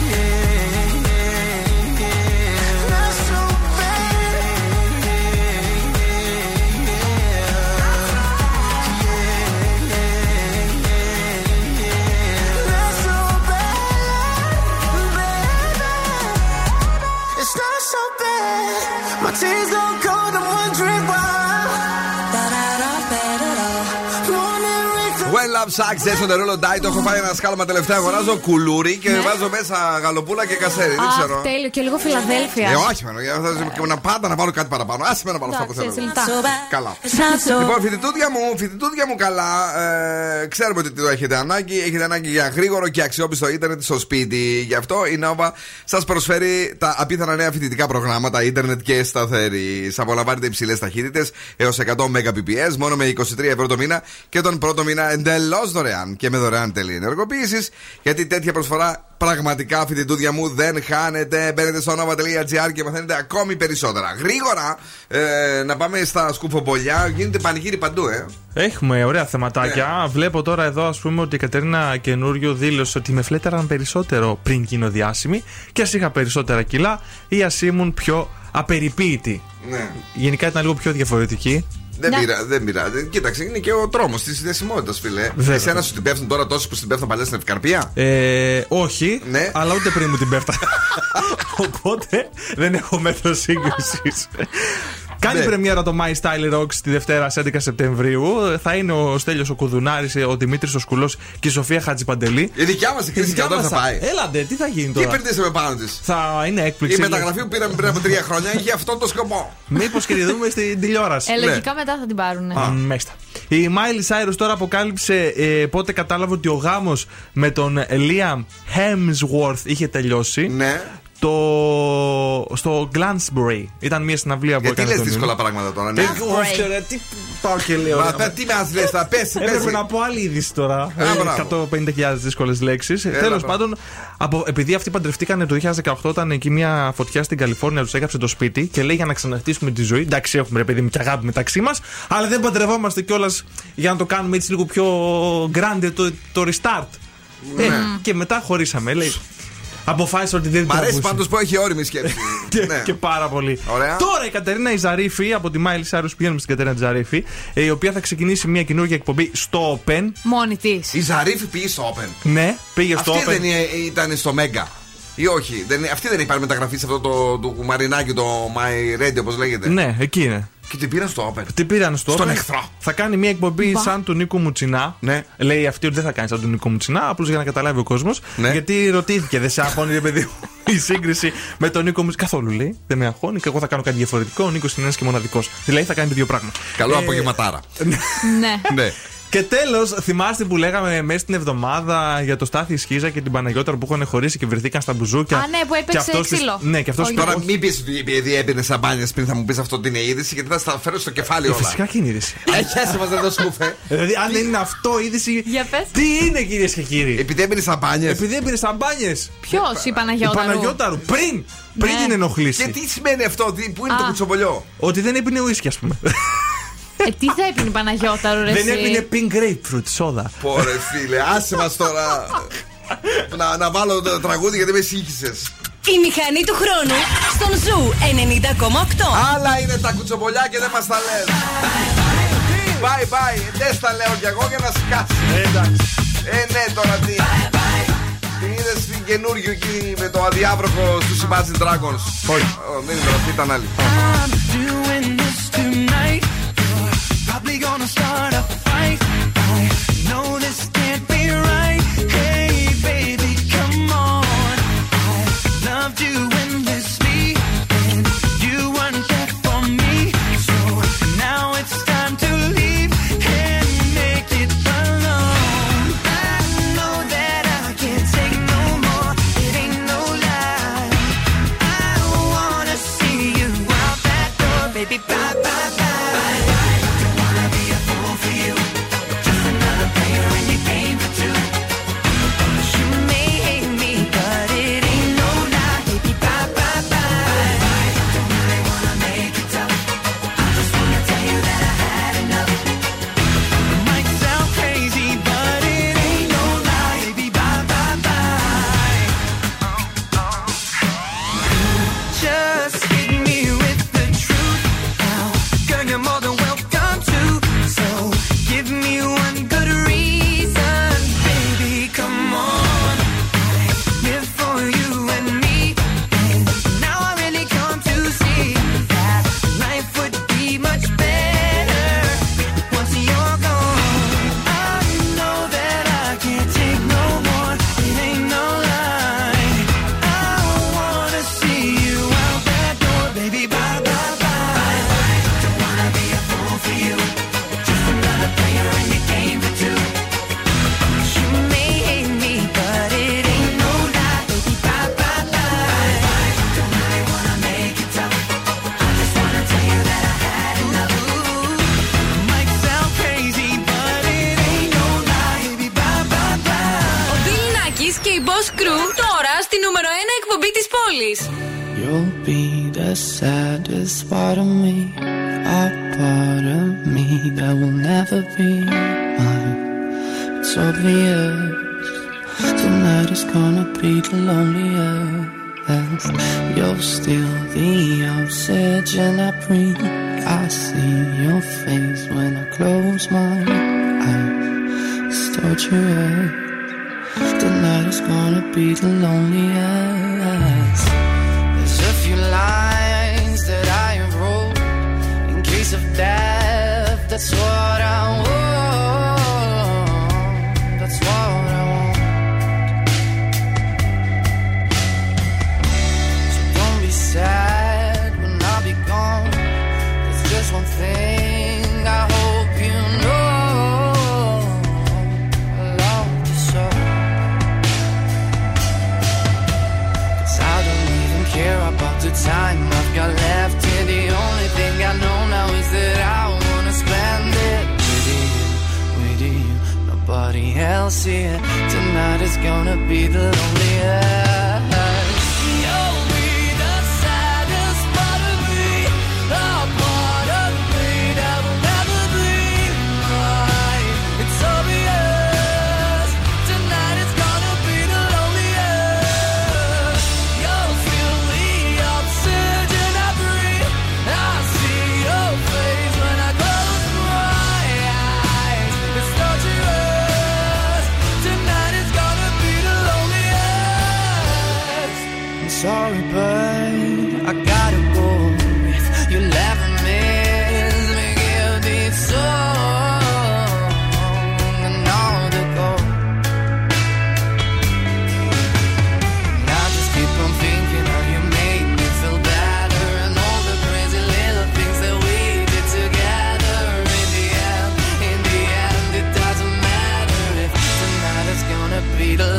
Love Sucks, Jason Derulo Die. Το έχω φάει ένα σκάλωμα τελευταία. Αγοράζω κουλούρι και βάζω μέσα γαλοπούλα και κασέρι. Δεν ξέρω. Αχ, τέλειο. Και λίγο Φιλαδέλφια. Ε, όχι, μano, για να- να πάντα να βάλω κάτι παραπάνω. Άσε με να βάλω αυτό που Εντάξει, θέλω. έτσι, λιτά. Καλά. It's not so- Λοιπόν, φοιτητούδια μου, φοιτητούδια μου καλά. Ε, ξέρουμε ότι το έχετε ανάγκη. Έχετε ανάγκη για γρήγορο και αξιόπιστο ίντερνετ στο σπίτι. Γι' αυτό η Nova σας προσφέρει τα απίθανα νέα φοιτητικά προγράμματα ίντερνετ και σταθερή. Απολαμβάνετε υψηλές ταχύτητες έως 100 Mbps μόνο με 23 ευρώ το μήνα και τον πρώτο μήνα εντελώς δωρεάν και με δωρεάν τέλη ενεργοποίησης. Γιατί τέτοια προσφορά πραγματικά φοιτητούδια μου δεν χάνετε. Μπαίνετε στο nova.gr και μαθαίνετε ακόμη περισσότερα. Γρήγορα ε, να πάμε στα σκουφομπολιά. Γίνεται πανηγύρι παντού, ε. Έχουμε ωραία θεματάκια. Ναι. Βλέπω τώρα εδώ, ας πούμε, ότι η Κατερίνα καινούριο δήλωσε ότι με φλέτεραν περισσότερο πριν γίνω διάσημη και ας είχα περισσότερα κιλά ή ας ήμουν πιο απεριποίητη. Ναι. Γενικά ήταν λίγο πιο διαφορετική. Δεν, Ναι. πειρά, δεν πειράζει. Κοίταξε, είναι και ο τρόμος της συνδεσιμότητας, φίλε. Βέβαια. Εσένα σου την πέφτουν τώρα τόσοι που στην πέφτουν παλιά στην ευκαρπία; Ε, όχι, Ναι. αλλά ούτε πριν μου την πέφτα. Οπότε δεν έχω μέτρο σύγκριση. Κάνει Ναι. πρεμιέρα το My Style Rocks τη Δευτέρα στις 11 Σεπτεμβρίου. Θα είναι ο Στέλιος ο Κουδουνάρης, ο Δημήτρης ο Σκουλός και η Σοφία Χατζιπαντελή. Η δικιά μας η κρίση δικιά και μας θα πάει. Έλαντε, τι θα γίνει Τι τώρα; περνήσαμε πάνω της. Θα είναι Η έκπληξη. μεταγραφή που πήραμε πριν από τρία χρόνια είχε αυτόν τον σκοπό. Μήπως και τη δούμε στην τηλεόραση. Ε, λογικά μετά θα την πάρουν. Α, Μέστα. Η Miley Cyrus τώρα αποκάλυψε ε, πότε κατάλαβε ότι ο γάμος με τον Liam Hemsworth είχε τελειώσει. Ναι. Το... Στο Glansbury. Ήταν μια συναυλία που Γιατί έκανε. λες τον δύσκολα Ιούνιο. πράγματα τώρα, ναι. Ε, όχι, ρε, τι πάω και λέω. Μα ρε. πε- τι μας λες, θα πέσει, Έπρεπε πέσει. να πω άλλη είδηση τώρα. Α, μπράβο. 150.000 δύσκολες λέξεις. Τέλος μπράβο. πάντων, από, επειδή αυτοί παντρευτήκαν το 2018, όταν εκεί μια φωτιά στην Καλιφόρνια τους έγραψε το σπίτι και λέει για να ξαναχτίσουμε τη ζωή. Εντάξει, έχουμε ρε παιδί μου και αγάπη μεταξύ μας, αλλά δεν παντρευόμαστε κιόλας για να το κάνουμε έτσι λίγο πιο grande το, το restart. Ε, και μετά χωρίσαμε, λέει. Αποφάσισα ότι δεν Μ' την αρέσει ακούσει. πάντως που έχει ώριμη σκέψη. και, Ναι. και πάρα πολύ. Ωραία. Τώρα η Κατερίνα Ζαρίφη από τη Miley Cyrus πηγαίνουμε στην Κατερίνα Ζαρίφη, ε, η οποία θα ξεκινήσει μια καινούργια εκπομπή στο Open. Μόνη της. Η Ζαρίφη πήγε στο Open. Ναι, πήγε στο Αυτή Open. δεν ε- ήταν στο Mega. Ή όχι. Δεν, αυτή δεν υπάρχει μεταγραφή σε αυτό το, το κουμαρινάκι, το My Radio, όπως λέγεται. Ναι, εκεί είναι. Και την πήραν στο Open. Τι πήραν στο Στον Open. εχθρό. Θα κάνει μια εκπομπή Μπα. σαν του Νίκο Μουτσινά. Ναι. Λέει αυτή ότι δεν θα κάνει σαν του Νίκο Μουτσινά, απλώς για να καταλάβει ο κόσμος. Ναι. Γιατί ρωτήθηκε, δεν σε αγχώνει, ρε παιδί μου, η σύγκριση με τον Νίκο Μουτσινά. Καθόλου λέει. Δεν με αγχώνει και εγώ θα κάνω κάτι διαφορετικό. Ο Νίκος είναι ένας και μοναδικός. Δηλαδή θα κάνει το δύο πράγματα. Καλό Ε, απογευματάρα. Ναι. Ναι. Και τέλος, θυμάστε που λέγαμε μέσα στην εβδομάδα για το Στάθη Σχίζα και την Παναγιώταρα που έχουν χωρίσει και βρεθήκαν στα μπουζούκια. Α, ναι, που έπαιξε Και αυτός της- ξύλο. Ναι, και αυτός Όχι. Τώρα μην πεις ότι επειδή έμπαινε σαμπάνιες πριν θα μου πεις αυτό την είδηση, γιατί θα στα φέρω στο κεφάλι όλα. Ε, Φυσικά και είναι είδηση. Έχει έσε μας δεν το σκούφε. Δηλαδή, αν δεν είναι αυτό είδηση. Για πες. Τι είναι, κυρίες και κύριοι; Επειδή έμπαινε σαμπάνιες. Επειδή έμπαινε σαμπάνιες. Ποιος, η Η Παναγιώτα. Παναγιώταρου πριν, πριν Ναι. την ενοχλήσει. Και τι σημαίνει αυτό, τι, πού είναι το Α. κουτσομπολιό; Ότι δεν έπινε ουίσκι, ας πούμε. Ε, τι θα έπινε η Παναγιώτα, ρε. δεν εσύ; έπινε pink grapefruit σόδα. Πόρε φίλε, άσε μας τώρα. να, να βάλω το τραγούδι γιατί με σύγχυσες. Η μηχανή του χρόνου στον Zoo 90,8. Άλλα είναι τα κουτσομπολιά και δεν μας τα λένε. Bye bye, δεν στα λέω κι εγώ για να σκάσεις. Εντάξει. Ε, ναι, τώρα τι. Την είδες στην καινούριο εκεί με το αδιάβροχο στους Imagine Dragons; Όχι. Ω, Δεν είναι αυτή, ήταν άλλη. Gonna start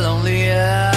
lonely hour.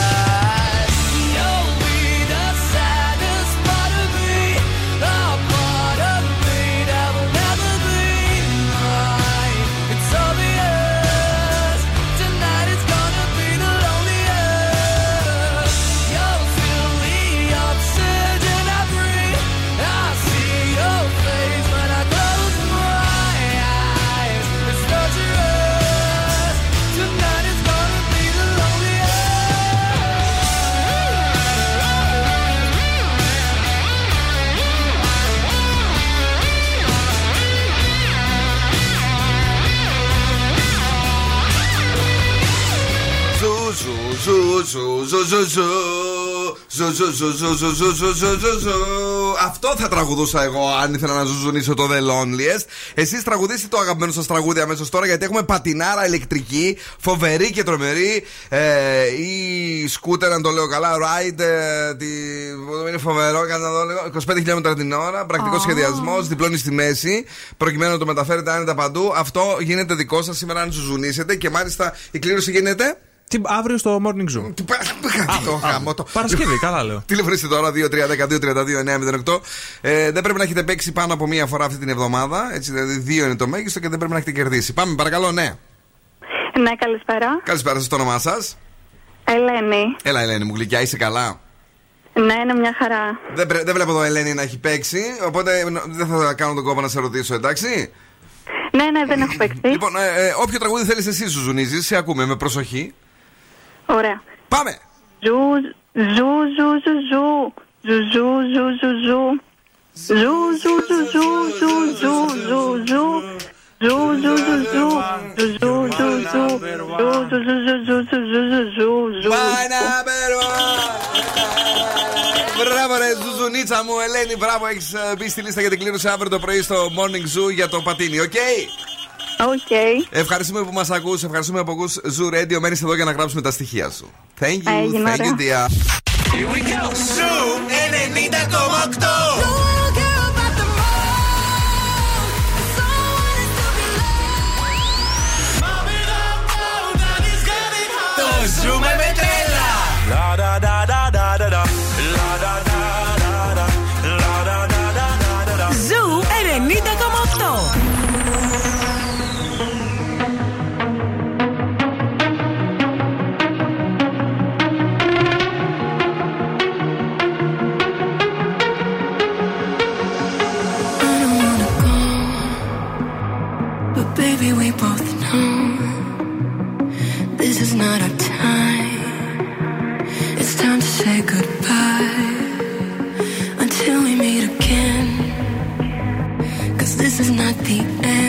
Αυτό θα τραγουδούσα εγώ αν ήθελα να ζουζουνίσω το The Loneliest. Εσεί τραγουδίστε το αγαπημένο σα τραγούδι αμέσω τώρα γιατί έχουμε πατινάρα ηλεκτρική, φοβερή και τρομερή. Ε, ή σκούτερ, αν το λέω καλά, ride. Ε, τη, είναι φοβερό, κάτσε να δω λίγο. 25 χιλιόμετρα την ώρα, πρακτικό Oh. σχεδιασμό, διπλώνει στη μέση, προκειμένου να το μεταφέρετε άνετα παντού. Αυτό γίνεται δικό σα σήμερα αν ζουζουνίσετε και μάλιστα η κλήρωση γίνεται. Τι, αύριο στο Morning Zoo. Το γάμο το. Παρασκευή, καλά λέω. Τηλεφωνήστε τώρα 2-3-12-32-908. Ε, δεν πρέπει να έχετε παίξει πάνω από μία φορά αυτή την εβδομάδα. Έτσι, δηλαδή δύο είναι το μέγιστο και δεν πρέπει να έχετε κερδίσει. Πάμε, παρακαλώ, ναι. Ναι, καλησπέρα. Καλησπέρα σας, το όνομά σας. Ελένη. Έλα, Ελένη μου, γλυκιά, είσαι καλά; Ναι, είναι μια χαρά. Δεν, πρέ- δεν βλέπω εδώ Ελένη να έχει παίξει, οπότε νο- δεν θα κάνω τον κόπο να σε ρωτήσω, εντάξει; Ναι, ναι, δεν έχω παίξει. Λοιπόν, ε, ε, όποιο τραγούδι θέλεις εσύ, σου ζουνίζει, σε ακούμε με προσοχή. Ωραία. Πάμε. Ζου, ζου, ζου, ζου, ζου. Ζου, ζου, ζου, ζου, ζου. Ζου, ζου, ζου, ζου, ζου, ζου, ζου, ζου. Ζου, ζου, ζου, ζου. Ζου, ζου, ζου, ζου. Ζου, ζου, ζου, ζου, ζου, ζου, ζου, ζου, ζου. Μπράβο, ρε, Ζουζουνίτσα μου, Ελένη, μπράβο, έχει μπει στη λίστα για την κλήρωση αύριο το πρωί στο Morning Zoo για το πατίνι, οκ. Οκ. Ευχαριστούμε που μας ακούς, ευχαριστούμε που ακούς Zoo Radio. Μένεις εδώ για να γράψουμε τα στοιχεία σου. Thank you, Έγινε, thank you, ωραία. dear. Here we go. Zoo 90,8. Not our time. It's time to say goodbye until we meet again. Cause this is not the end.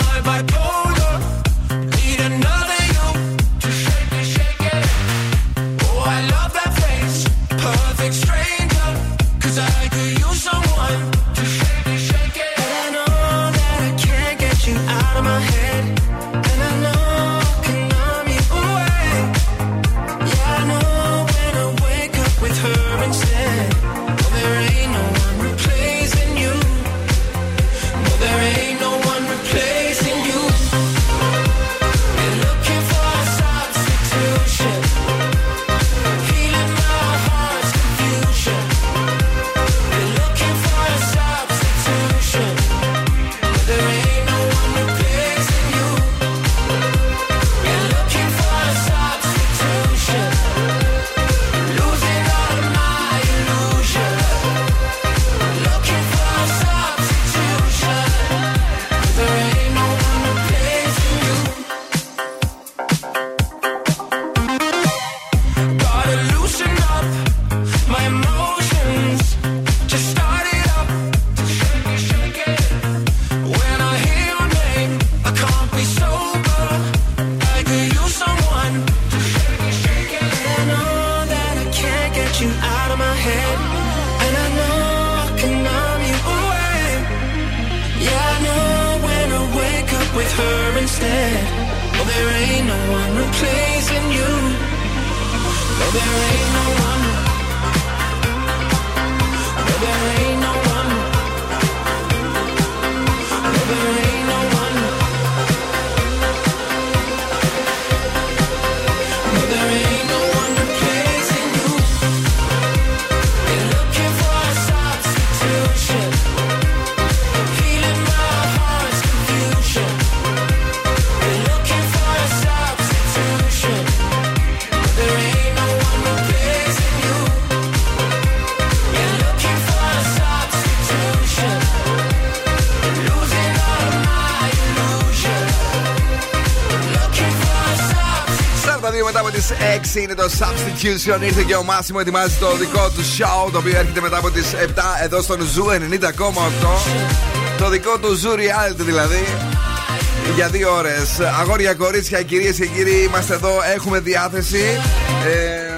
by my boy. Είναι το Substitution. Ήρθε και ο Massimo ετοιμάζει το δικό του show. Το οποίο έρχεται μετά από τις 7 εδώ στον Zoo 90,8. Το δικό του Zoo Reality δηλαδή. Για δύο ώρες. Αγόρια, κορίτσια, κυρίες και κύριοι, είμαστε εδώ. Έχουμε διάθεση. Ε,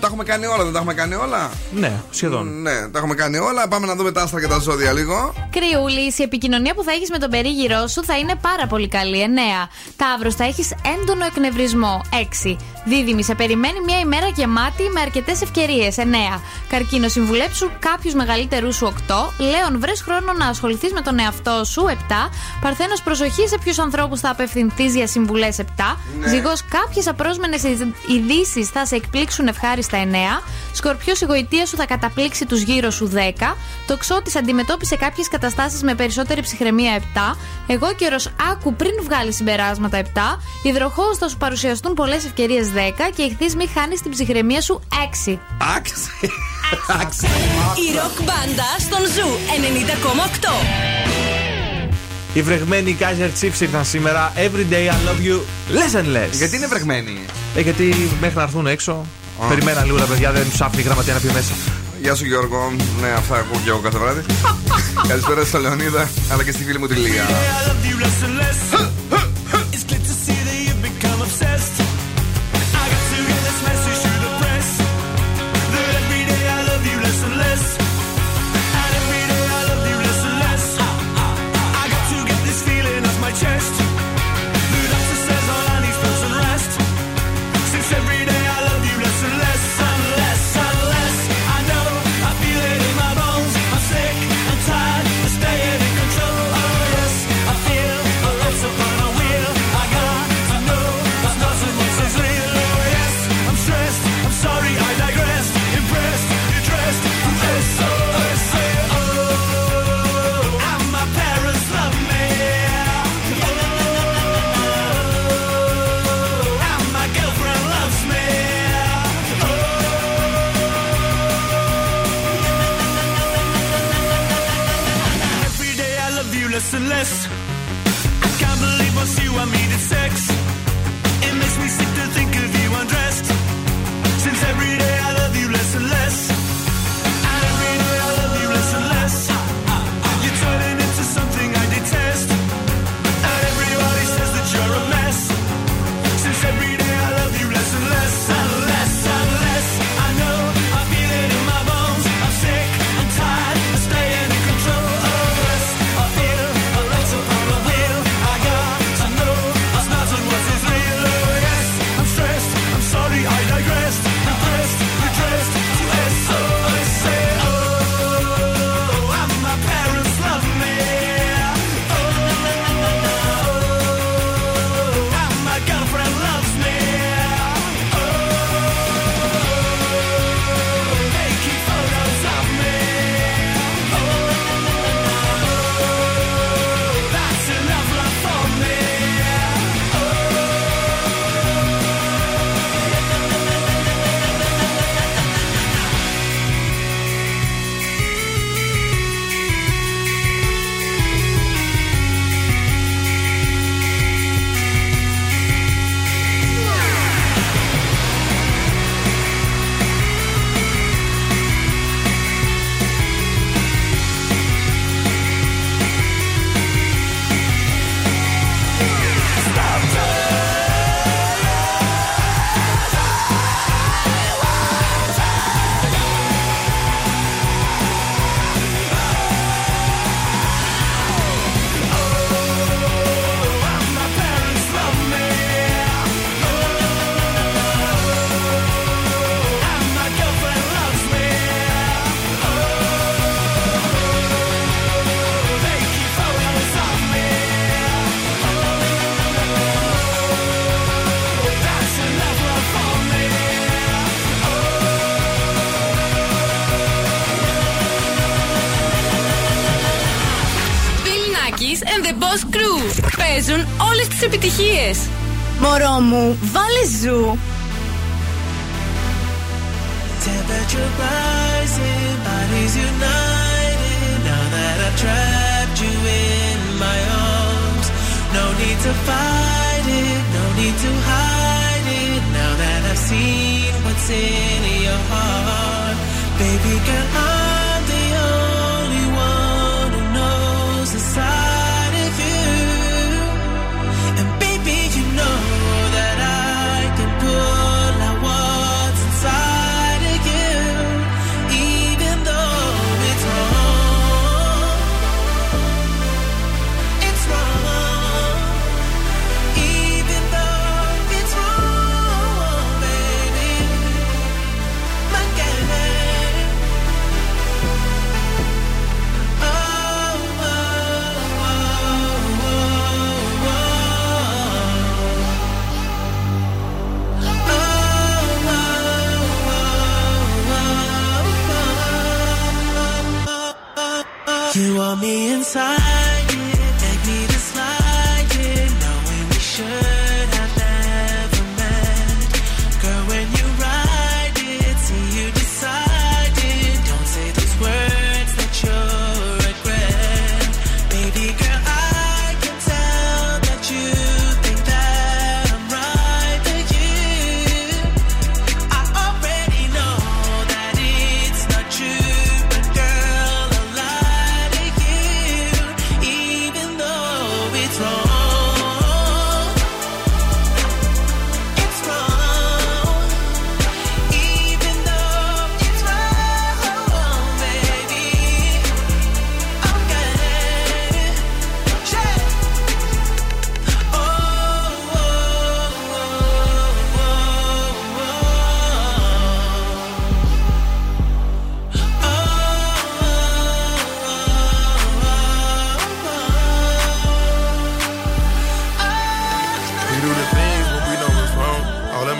τα έχουμε κάνει όλα, δεν τα έχουμε κάνει όλα; Ναι, σχεδόν. Ναι, τα έχουμε κάνει όλα. Πάμε να δούμε τα άστρα και τα ζώδια λίγο. Κριούλη, η επικοινωνία που θα έχεις με τον περίγυρό σου θα είναι πάρα πολύ καλή. 9. Ταύρος, θα έχεις έντονο εκνευρισμό. 6. Δίδυμη, σε περιμένει μια ημέρα γεμάτη με αρκετές ευκαιρίες. 9. Καρκίνο, συμβουλέψου κάποιους μεγαλύτερου σου. 8. Λέων, βρες χρόνο να ασχοληθείς με τον εαυτό σου. 7. Παρθένος, προσοχή σε ποιους ανθρώπους θα απευθυνθείς για συμβουλές. 7. Ναι. Ζυγός, κάποιες απρόσμενες ειδήσεις θα σε εκπλήξουν ευχάριστα. 9. Σκορπιός, η γοητεία σου θα καταπλήξει τους γύρω σου. 10. Τοξότη, αντιμετώπισε κάποιες καταστάσεις με περισσότερη ψυχραιμία. 7. Αιγόκερω, άκου πριν βγάλεις συμπεράσματα. 7. Υδροχόε, θα σου παρουσιαστούν πολλές ευκαιρίες. 10. Και Ιχθύ, μη χάνεις την ψυχραιμία σου. 6. Άξι. Η ροκ μπάντα στον Zoo 90,8. Οι βρεγμένοι Kaiser Chiefs ήρθαν σήμερα. Every day I love you less and less. Γιατί είναι βρεγμένοι. Ε, γιατί μέχρι να έρθουν έξω. Περιμέναν λίγο τα παιδιά, δεν τους άφηνε η γραμματεία να μπει μέσα. Γεια σου Γιώργο. Ναι, αυτά ακούω και εγώ κάθε βράδυ. Καλησπέρα στο Λεωνίδα, αλλά και στη φίλη μου τη Λία. como Vale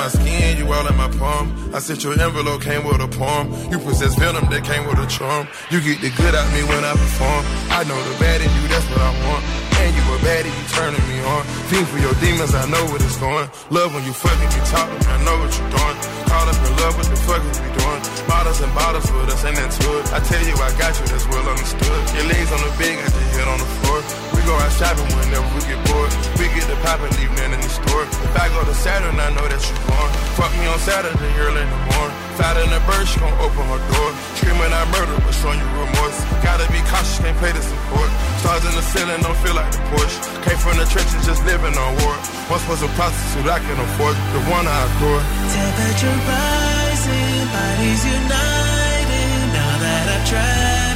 my skin, you all in my palm. I sent your envelope came with a poem. You possess venom that came with a charm. You get the good out me when I perform. I know the bad in you, that's what I want. And you a baddie, you turning me on. Feed for your demons, I know what it's going. Love when you fucking me talking, I know what you're doing. Call up in love, what the fuck is we doing? Bottles and bottles with us, and that's good. I tell you, I got you, that's well understood. Your legs on the bed, got your head on the floor. We go out shopping whenever we get bored. We get the pop and leave nothing in the store. If I go to Saturn, I know that you born. Fuck me on Saturday, early in the morning. Fat in the bird, she gon' open her door. Screaming out murder, but showing you remorse. Gotta be cautious, can't play the support. Stars in the ceiling, don't feel like the Porsche. Came from the trenches, just living on war. Once was a prostitute, I can afford the one I adore. Temperature rising, bodies united. Now that I've trapped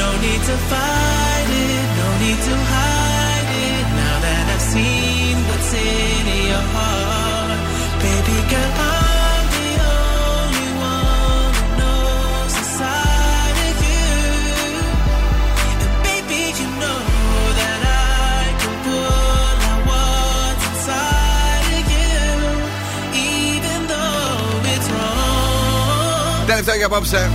no need to fight it, no need to hide it. Now that I've seen what's in your heart, baby girl, I'm the only one who knows the side of you. And baby, you know that I can pull out what's inside of you, even though it's wrong. Τελευταίο για απόψε.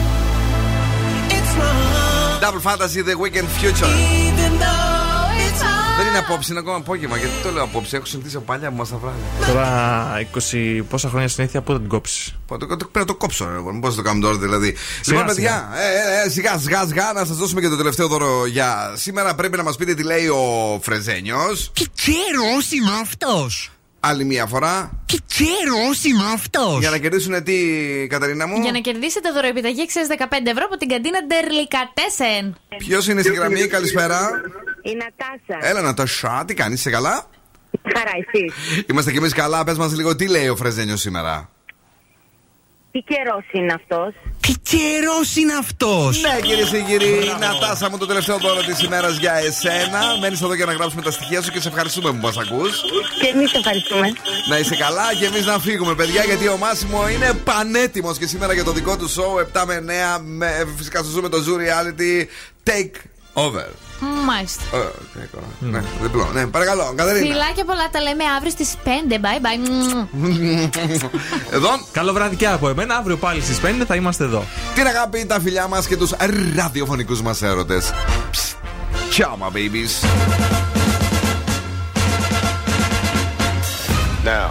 It's wrong, Double Fantasy The Weekend Future. even though it's wrong. Δεν είναι απόψε, είναι ακόμα απόγευμα. Γιατί το λέω απόψε, έχω συνηθίσει από παλιά που μας τα βράδυ. Τώρα 20 πόσα χρόνια συνήθεια, πού θα την κόψεις; Πρέπει να το κόψω, πώς θα το κάνω τώρα δηλαδή. Σιγά, λοιπόν, σιγά. παιδιά, ε, ε, ε, σιγά σιγά σιγά να σας δώσουμε και το τελευταίο δώρο για σήμερα. Πρέπει να μας πείτε τι λέει ο Φρεζένιος. Τι καιρός είναι αυτός! Άλλη μία φορά. Τι καιρό είναι αυτός! Για να κερδίσουν τι, Καταρίνα μου; Για να κερδίσετε δωροεπιταγή αξία 15 ευρώ από την καντίνα Ντερλικατέσεν. Ποιος είναι στη γραμμή, καλησπέρα. Η Νατάσα. Έλα να το σά, τι κάνεις, είσαι καλά; Χαρά, εσύ. Είμαστε κι εμείς καλά. Πες μας λίγο τι λέει ο Φρεζένιο σήμερα; Τι καιρός είναι αυτός; Τι καιρός είναι αυτός! Ναι, κυρίες και κύριοι, Νατάσα μου το τελευταίο δώρο της ημέρας για εσένα. Μένεις εδώ για να γράψουμε τα στοιχεία σου και σε ευχαριστούμε που μας ακούς. Και εμείς ευχαριστούμε. Να είσαι καλά και εμείς να φύγουμε, παιδιά, γιατί ο Μάσιμο είναι πανέτοιμος και σήμερα για το δικό του show 7 με 9. Με, φυσικά στο ζούμε το Zoo Reality Take Over. Μάλιστα. Ε, take over. Ναι, διπλό. Ναι, παρακαλώ, Κατερίνα. Φιλάκια πολλά, τα λέμε αύριο στις 5. Bye bye. Εδώ. Καλό βράδυ και από εμένα. Αύριο πάλι στις 5 θα είμαστε εδώ. Την αγάπη, τα φιλιά μας και τους ραδιοφωνικούς μας έρωτες. Ciao, my babies. Now,